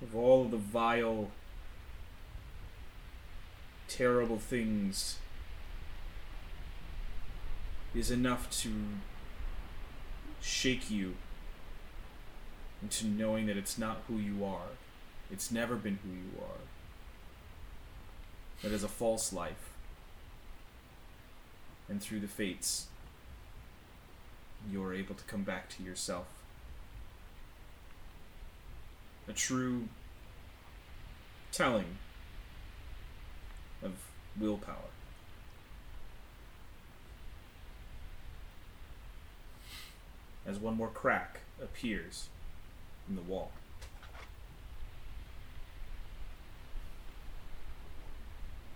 of all of the vile, terrible things is enough to shake you into knowing that it's not who you are. It's never been who you are that is a false life. And through the fates, you are able to come back to yourself. A true telling of willpower. As one more crack appears in the wall.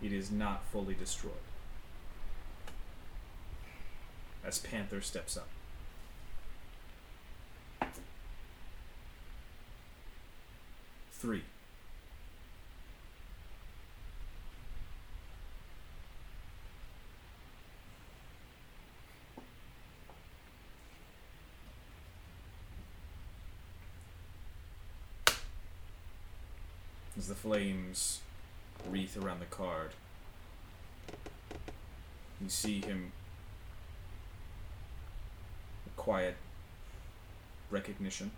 it is not fully destroyed. As Panther steps up. Three. As the flames wreath around the card, you see him quiet recognition.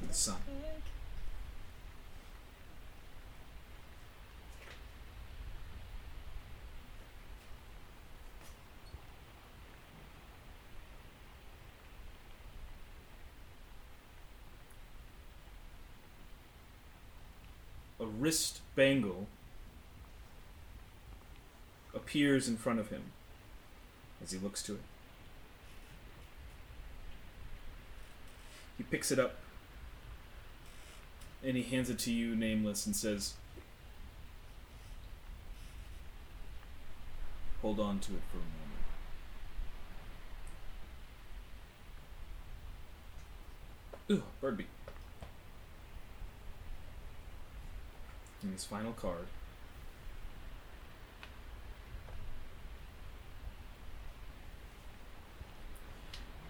And the sun. a wrist bangle appears in front of him as he looks to it. He picks it up and he hands it to you, nameless, and says, Hold on to it for a moment. Ooh. And his final card.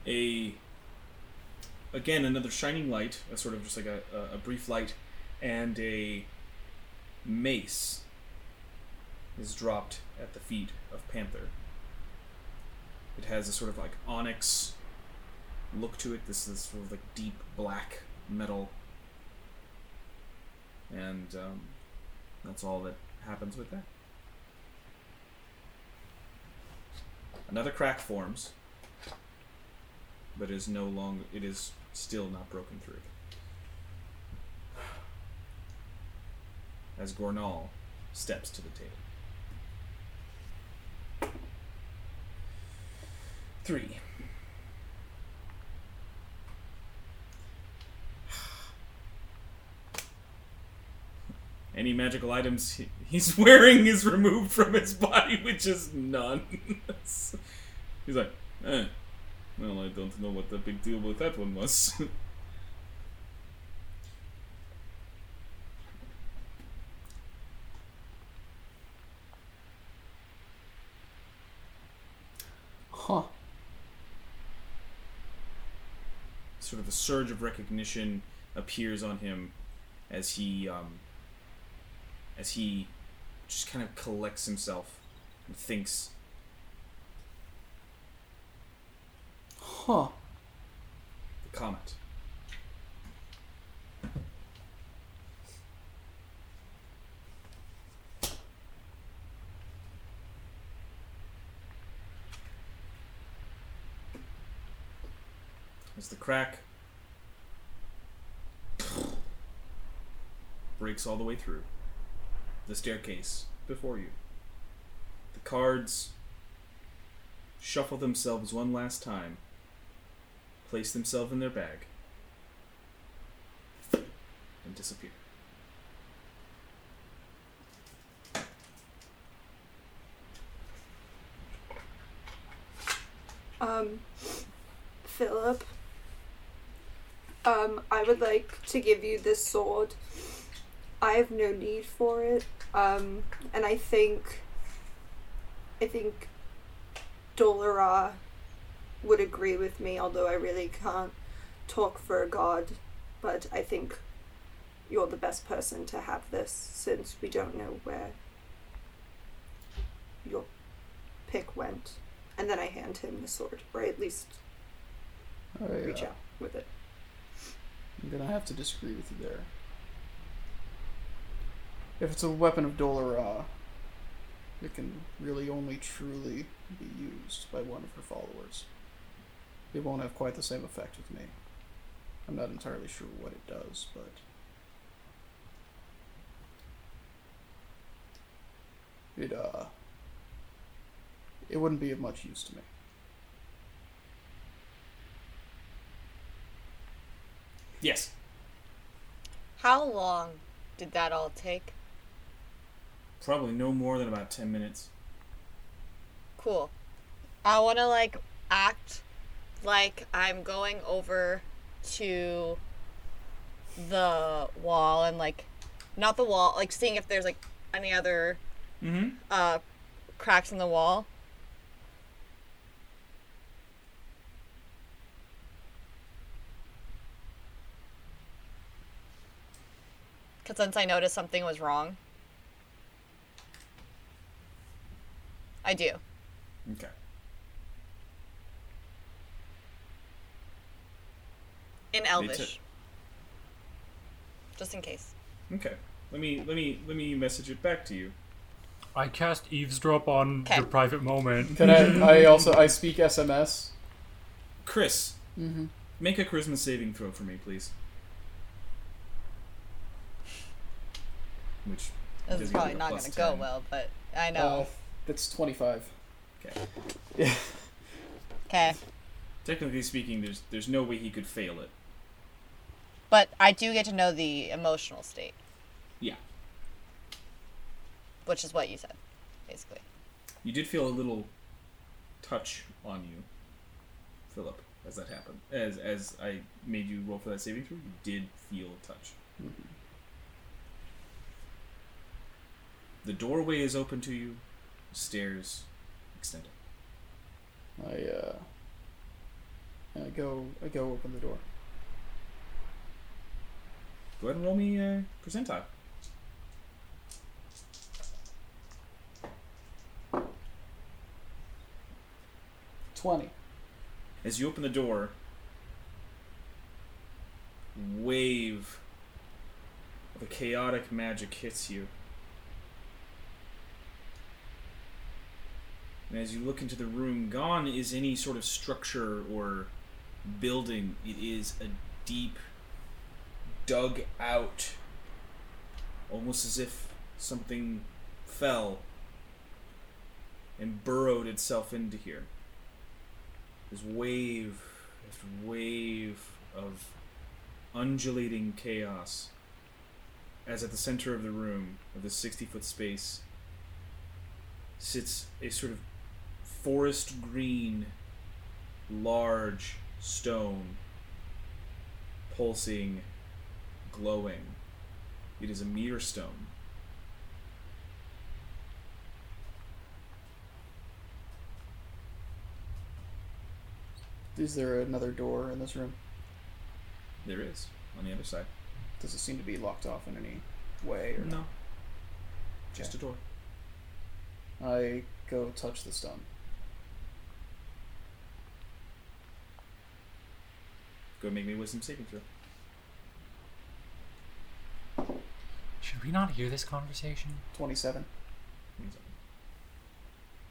A again another shining light, a sort of just like a, a brief light, and a mace is dropped at the feet of Panther. It has a sort of like onyx look to it. This is sort of like deep black metal, and um, that's all that happens with that. Another crack forms, but is no longer. It is still not broken through. As Gornal steps to the table. Three. Any magical items he- he's [LAUGHS] wearing is removed from his body, which is none. he's like, eh. Well, I don't know what the big deal with that one was. Huh. sort of a surge of recognition appears on him as he um, as he just kind of collects himself and thinks Huh. the comet. As the crack breaks all the way through the staircase before you. The cards shuffle themselves one last time, place themselves in their bag, and disappear. Um, Philip, um, I would like to give you this sword. I have no need for it. Um, and I think, I think Dolora would agree with me, although I really can't talk for a god. But I think you're the best person to have this since we don't know where your pick went. And then I hand him the sword, or at least I, reach uh, out with it. I'm gonna have to disagree with you there. If it's a weapon of Dolora, it can really only truly be used by one of her followers. It won't have quite the same effect with me. I'm not entirely sure what it does, but it uh it wouldn't be of much use to me. Yes. How long did that all take? Probably no more than about 10 minutes. Cool. I want to like act like I'm going over to the wall and like not the wall, like seeing if there's like any other Mm-hmm. uh cracks in the wall. Cause since I noticed something was wrong. I do. Okay. In took- Elvish. Just in case. Okay. Let me let me let me message it back to you. I cast eavesdrop on Okay. your private moment. Can I I also I speak SMS? Chris, Mm-hmm. make a charisma saving throw for me, please. Which This is probably not gonna go well, but I know. Uh, that's twenty five. Okay. Yeah. [LAUGHS] Okay. Technically speaking, there's there's no way he could fail it. But I do get to know the emotional state, Yeah. which is what you said, basically. You did feel a little touch on you, Philip, as that happened. As as I made you roll for that saving throw, you did feel a touch. Mm-hmm. The doorway is open to you. Stairs extended. I uh I go I go open the door. Go ahead and roll me a percentile. Twenty. As you open the door, wave of a chaotic magic hits you. And as you look into the room, gone is any sort of structure or building. It is a deep, dug out, almost as if something fell and burrowed itself into here. This wave after wave of undulating chaos as at the center of the room of this 60 foot space sits a sort of forest green large stone pulsing glowing it is a meteor stone Is there another door in this room? there is on the other side Does it seem to be locked off in any way? Or no just a door I go touch the stone. Go make me wisdom saving throw Should we not hear this conversation? 27.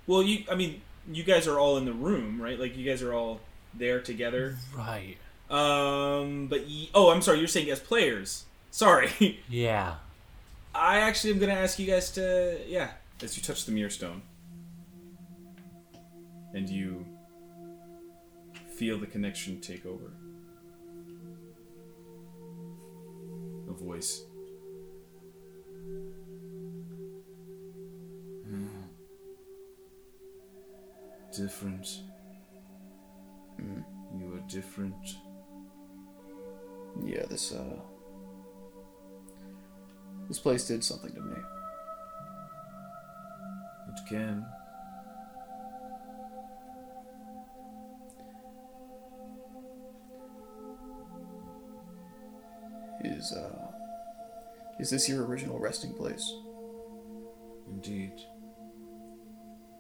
well you i mean you guys are all in the room right like you guys are all there together Right. Um, but ye- oh, I'm sorry. You're saying as players. Sorry. [LAUGHS] Yeah. I actually am gonna ask you guys to yeah. As you touch the meteor stone, and you feel the connection take over. Voice. Hmm. Different. You are different. Yeah, this, uh. This place did something to me. It can. Is, uh. Is this your original resting place? Indeed.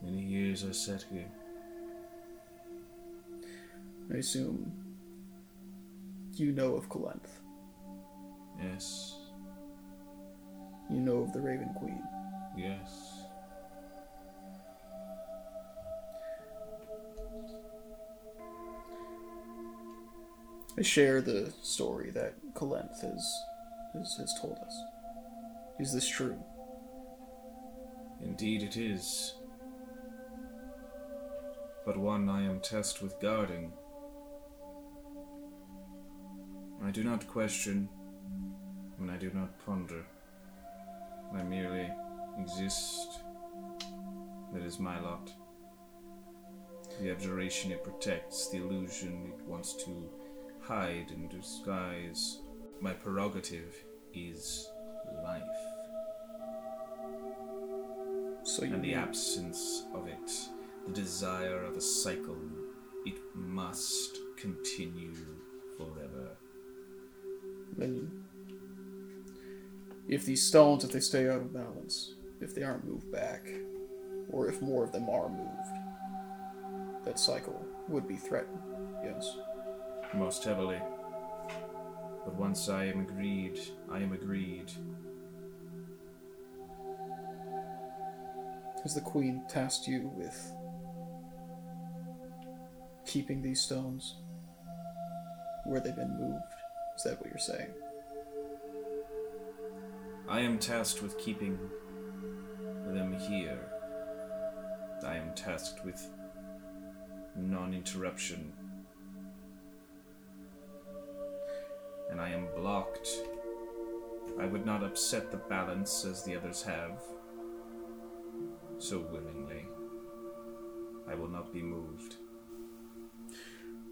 Many years I sat here. I assume. You know of Kalenth. Yes. You know of the Raven Queen. Yes. I share the story that Kalenth has, has, has told us. Is this true? Indeed it is. But one I am tasked with guarding. I do not question, and I do not ponder. I merely exist. That is my lot. The abjuration it protects, the illusion it wants to hide and disguise. My prerogative is life. So and the absence of it, the desire of a cycle, it must continue forever. Then, if these stones, if they stay out of balance, if they aren't moved back, or if more of them are moved, that cycle would be threatened. Yes. Most heavily. But once I am agreed, I am agreed. Has the queen tasked you with keeping these stones where they've been moved? Is that what you're saying? I am tasked with keeping them here. I am tasked with non interruption. And I am blocked. I would not upset the balance as the others have. So willingly. I will not be moved.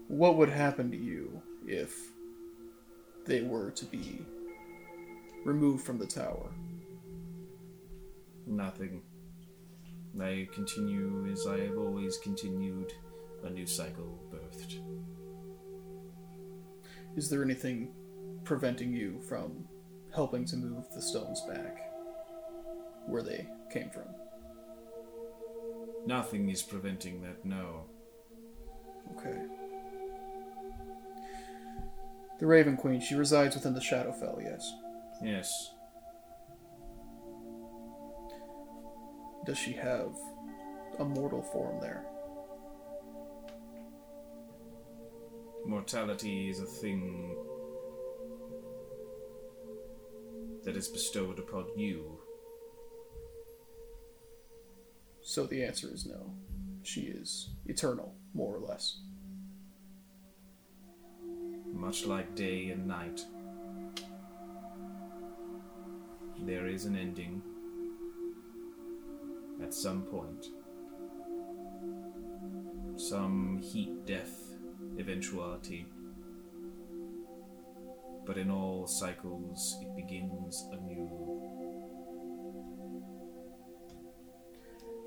What would happen to you if they were to be removed from the tower? Nothing. I continue as I have always continued, a new cycle birthed. Is there anything preventing you from helping to move the stones back where they came from? Nothing is preventing that, no. Okay. The Raven Queen, she resides within the Shadowfell, yes. Yes. Does she have a mortal form there? mortality is a thing that is bestowed upon you. So the answer is no. She is eternal, more or less. Much like day and night, there is an ending at some point. Some heat death eventuality. But in all cycles, it begins anew.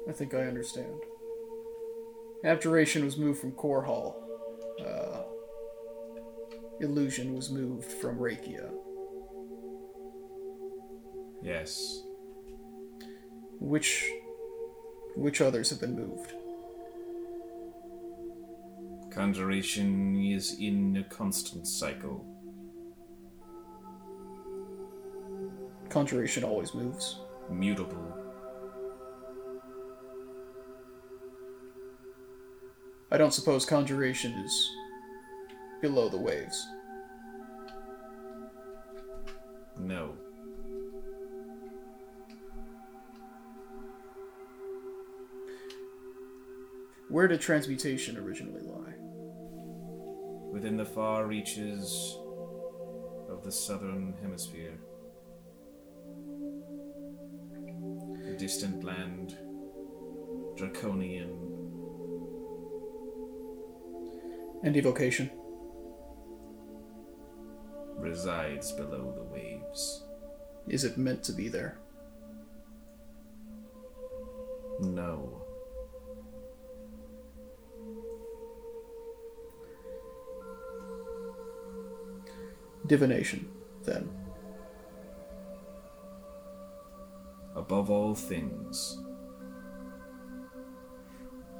I think I understand. Abjuration was moved from Core Hall. Uh, illusion was moved from Rakia. Yes, Which which others have been moved? conjuration is in a constant cycle. Conjuration always moves. mutable. I don't suppose conjuration is below the waves. No. Where did transmutation originally lie? Within the far reaches of the southern hemisphere. A distant land, draconian, And evocation? resides below the waves. Is it meant to be there? No. Divination, then. Above all things,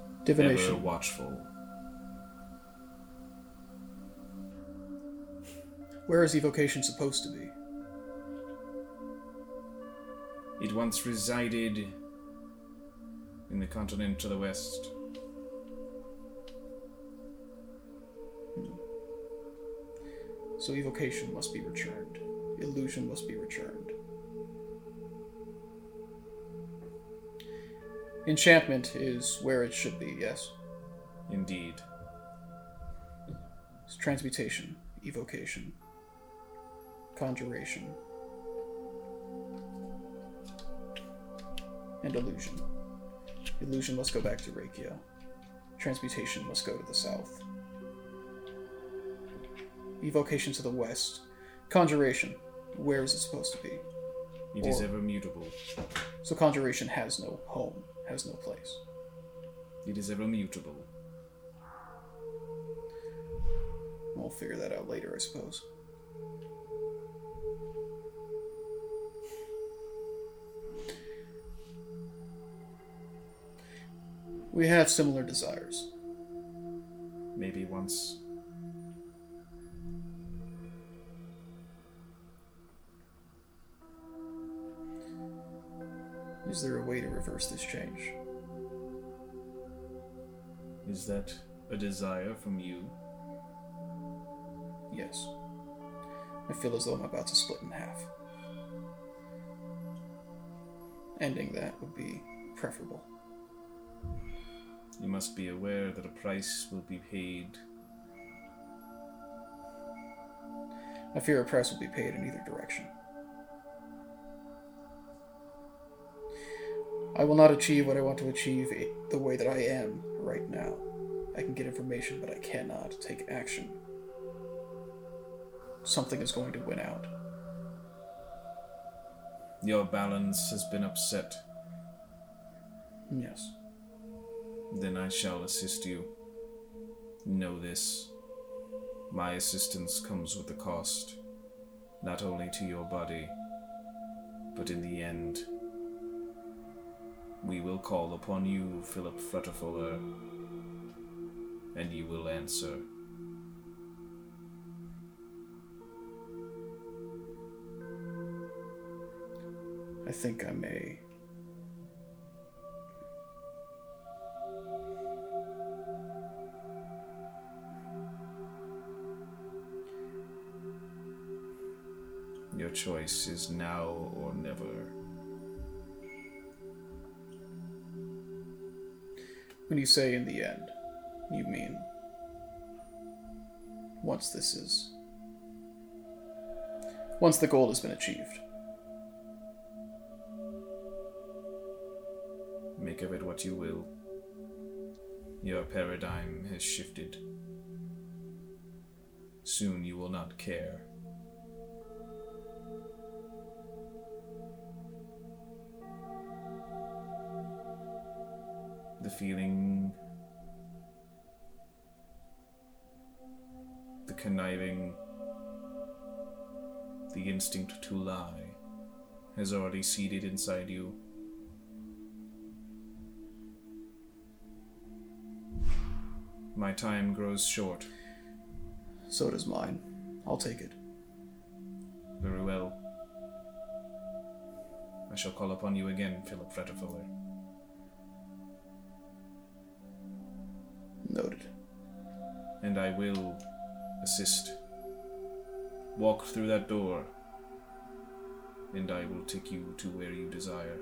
ever Divination. watchful. Where is evocation supposed to be? It once resided in the continent to the west. So evocation must be returned. Illusion must be returned. Enchantment is where it should be, yes. Indeed. It's transmutation, evocation, conjuration, and illusion. Illusion must go back to Reikio. Transmutation must go to the south. Evocation to the west. Conjuration. Where is it supposed to be? It is Or- ever mutable. So conjuration has no home, has no place. It is ever mutable. We'll figure that out later, I suppose. We have similar desires. Maybe once. Is there a way to reverse this change? Is that a desire from you? Yes. I feel as though I'm about to split in half. Ending that would be preferable. You must be aware that a price will be paid. I fear a price will be paid in either direction. I will not achieve what I want to achieve the way that I am right now. I can get information, but I cannot take action. Something is going to win out. Your balance has been upset. Yes. Then I shall assist you. Know this. My assistance comes with a cost, not only to your body, but in the end, we will call upon you, Philip Frutterfuller, and you will answer. I think I may. Choice is now or never. When you say in the end, you mean once this is. Once the goal has been achieved. Make of it what you will. Your paradigm has shifted. Soon you will not care. The feeling, the conniving, the instinct to lie has already seeded inside you. My time grows short. So does mine. I'll take it. Very well. I shall call upon you again, Philip Fretterfuller. I will assist. Walk through that door, and I will take you to where you desire.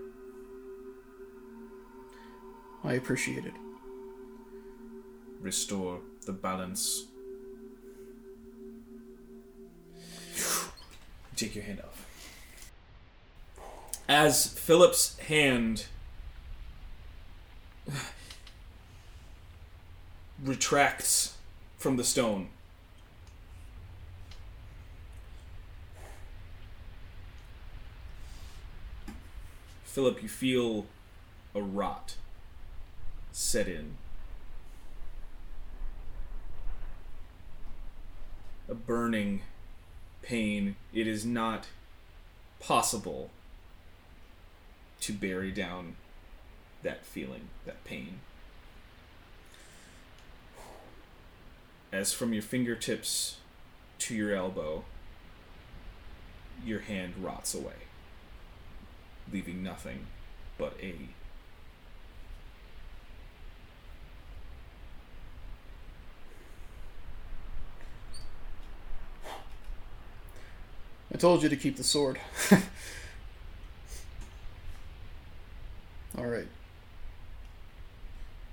I appreciate it. Restore the balance. Take your hand off. As Philip's hand [SIGHS] retracts from the stone, Philip, you feel a rot set in. A burning pain. It is not possible to bury down that feeling, that pain. As from your fingertips to your elbow, your hand rots away, leaving nothing but a I told you to keep the sword. [LAUGHS] Alright.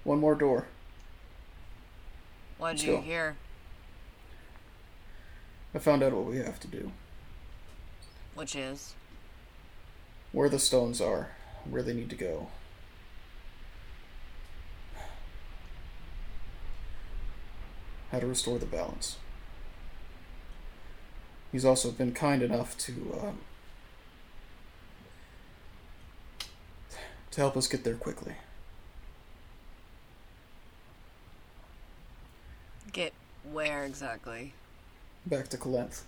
One more door. What did you hear? I found out what we have to do. Which is? Where the stones are, where they need to go. How to restore the balance. He's also been kind enough to um, to help us get there quickly. Get where exactly? Back to Kalenth.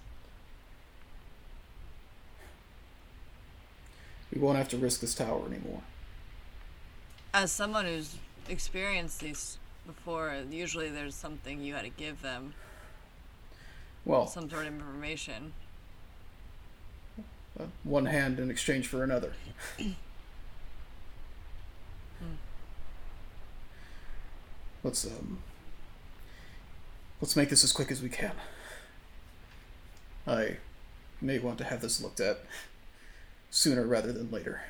We won't have to risk this tower anymore. As someone who's experienced these before, usually there's something you had to give them, Well, some sort of information. uh, one hand in exchange for another. [COUGHS] let's um let's make this as quick as we can. I may want to have this looked at sooner rather than later.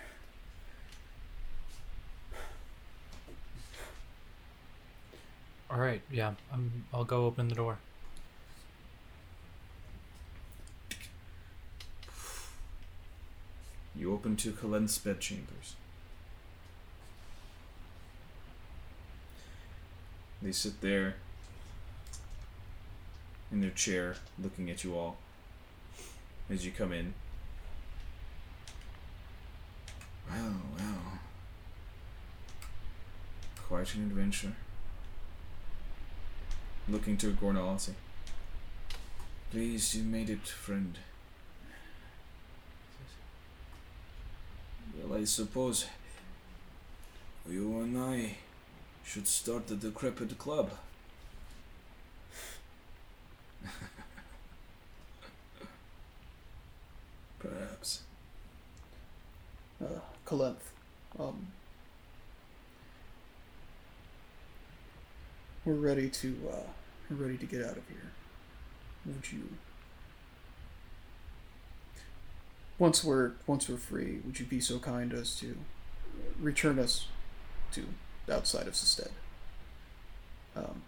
All right, yeah, I'm, I'll go open the door. You open to Kalenth's bedchambers. They sit there in their chair looking at you all as you come in. Well, well. Quite an adventure. Looking to Gornality. Please, you made it, friend. Well, I suppose you and I should start the Decrepit Club. Perhaps. Uh, Kalenth. Um, we're ready to uh, we're ready to get out of here. Would you once we're once we're free, would you be so kind as to return us to outside of Sestead? Um,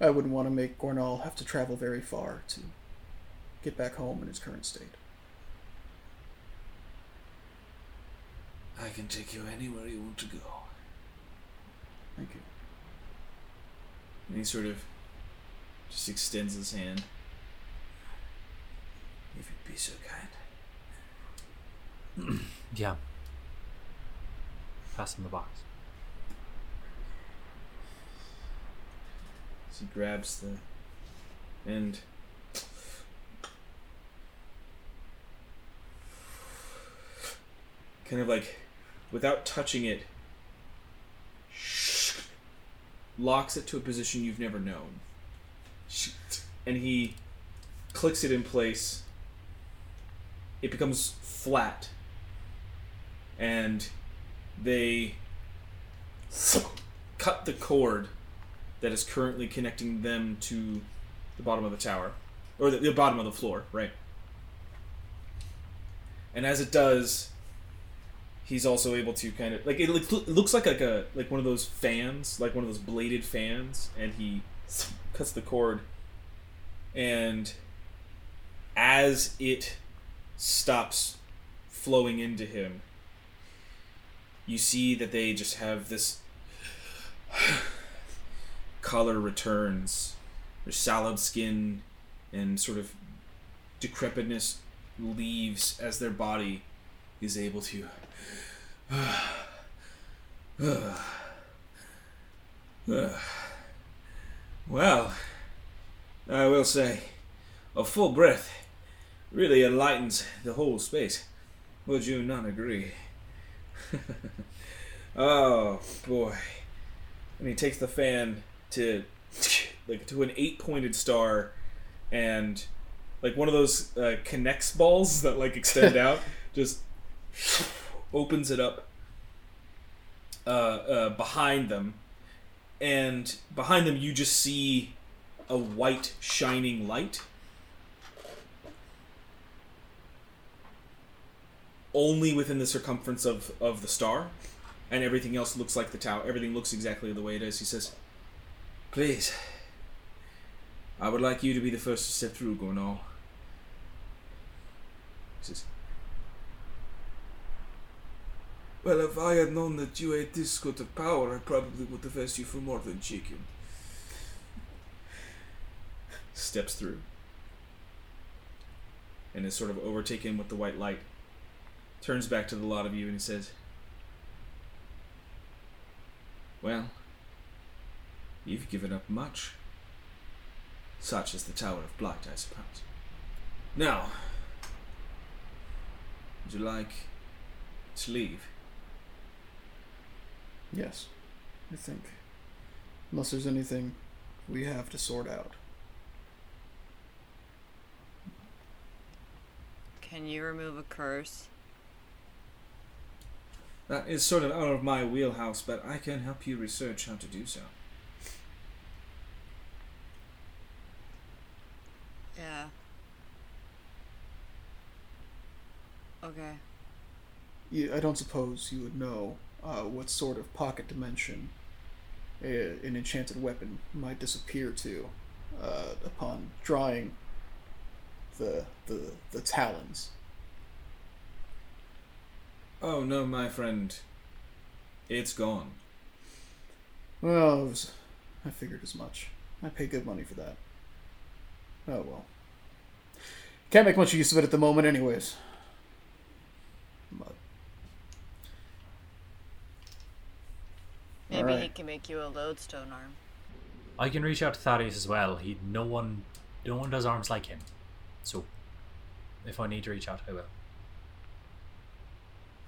I wouldn't want to make Gornal have to travel very far to get back home in his current state. I can take you anywhere you want to go. Thank you. And he sort of just extends his hand. If you'd be so kind. [CLEARS THROAT] Yeah. Pass him the box. He grabs the end. kind of like without touching it locks it to a position you've never known. And he clicks it in place. It becomes flat. And they cut the cord that is currently connecting them to the bottom of the tower or the, the bottom of the floor, right? And as it does, he's also able to kind of like it, looks- like like a like one of those fans, like one of those bladed fans, and he cuts the cord, and as it stops flowing into him, you see that they just have this color returns. Their sallow skin and sort of decrepitness leaves as their body is able to. [SIGHS] well, I will say, a full breath really enlightens the whole space. Would you not agree? [LAUGHS] oh boy. And he takes the fan to like to an eight-pointed star, and like one of those uh, connects balls that like extend out, [LAUGHS] just opens it up uh, uh, behind them, and behind them you just see a white shining light. Only within the circumference of, of the star, and everything else looks like the tower. Everything looks exactly the way it is. He says, Please, I would like you to be the first to step through, Gornal. He says, Well, if I had known that you ate this sort of power, I probably would have asked you for more than chicken. Steps through. And is sort of overtaken with the white light. Turns back to the lot of you and he says, Well, you've given up much. Such as the Tower of Blight, I suppose. Now, would you like to leave? Yes, I think. Unless there's anything we have to sort out. Can you remove a curse? That is sort of out of my wheelhouse, but I can help you research how to do so. Yeah. Okay. You, I don't suppose you would know uh, what sort of pocket dimension a, an enchanted weapon might disappear to uh, upon drawing the the the talons. Oh no, my friend. It's gone. Well, it was, I figured as much. I pay good money for that. Oh well. Can't make much use of it at the moment, anyways. But Maybe he can make you a lodestone arm. I can reach out to Thaddeus as well. He no one no one does arms like him. So if I need to reach out I will.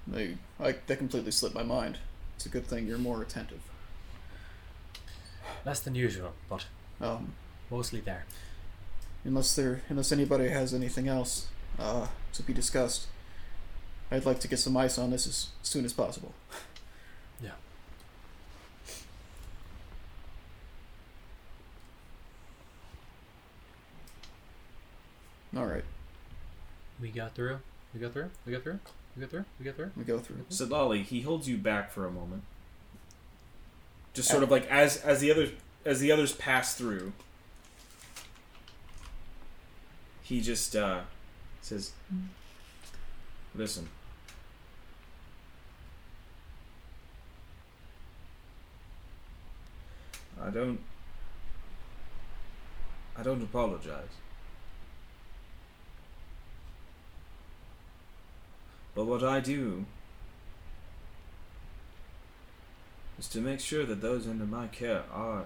they, I, that completely slipped my mind. It's a good thing you're more attentive. Less than usual, but Um, mostly there. Unless there, unless anybody has anything else uh, to be discussed, I'd like to get some ice on this as soon as possible. [LAUGHS] Yeah. All right. We got through. We got through. We got through. We got through. We got through. We go through. Sitlali, he holds you back for a moment. Just sort of like as as the others as the others pass through. He just uh, says, "Listen, I don't. I don't apologize. But what I do is to make sure that those under my care are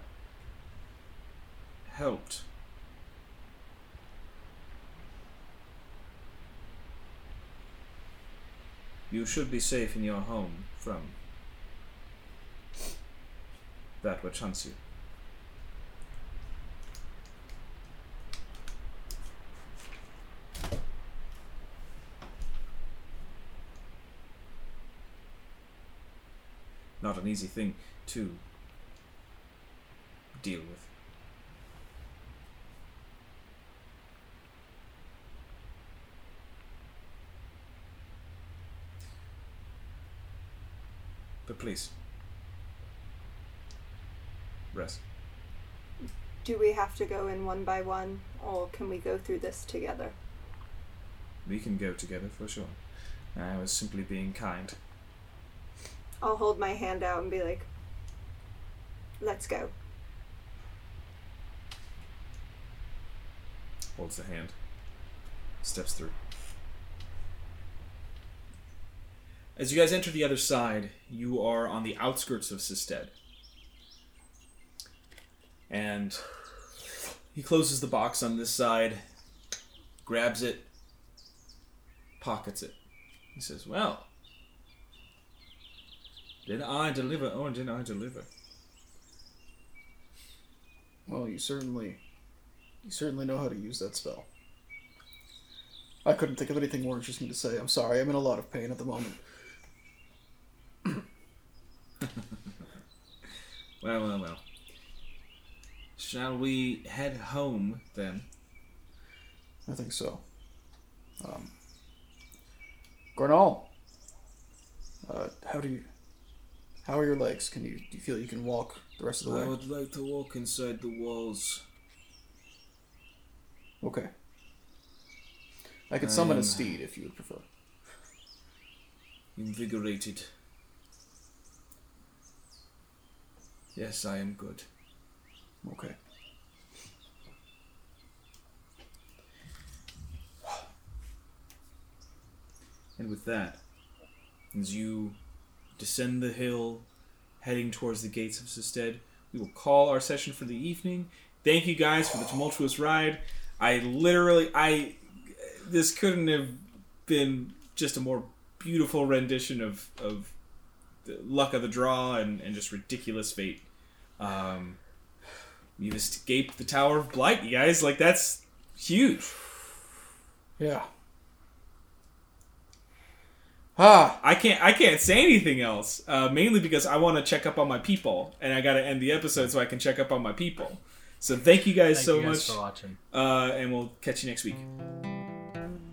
helped. You should be safe in your home from that which hunts you. Not an easy thing to deal with. But please, rest. Do we have to go in one by one, or can we go through this together? We can go together for sure. I was simply being kind. I'll hold my hand out and be like, let's go. Holds the hand. Steps through. As you guys enter the other side, you are on the outskirts of Sisted. And he closes the box on this side, grabs it, pockets it. He says, Well, did I deliver or did I deliver? Well, you certainly, you certainly know how to use that spell. I couldn't think of anything more interesting to say. I'm sorry. I'm in a lot of pain at the moment. Well, well, well. Shall we head home then? I think so. Um, Gornal, uh, how do you? How are your legs? Can you do you feel you can walk the rest of the I way? would like to walk inside the walls. Okay. I could summon Um, a steed if you would prefer. Invigorated. Yes, I am good. Okay. And with that, as you descend the hill, heading towards the gates of Sisted, we will call our session for the evening. Thank you guys for the tumultuous ride. I literally, I, this couldn't have been just a more beautiful rendition of of the luck of the draw and, and just ridiculous fate. Um, you've escaped the Tower of Blight, you guys. Like that's huge. Yeah. Ah, I can't I can't say anything else. Uh, mainly because I want to check up on my people, and I got to end the episode so I can check up on my people. So thank you guys Thank so you guys much, for watching. uh, and we'll catch you next week.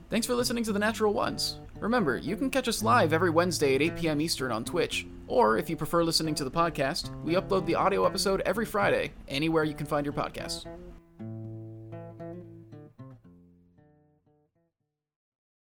Thanks for listening to The Natural Ones. Remember, you can catch us live every Wednesday at 8 p.m. Eastern on Twitch, or if you prefer listening to the podcast, we upload the audio episode every Friday, anywhere you can find your podcasts.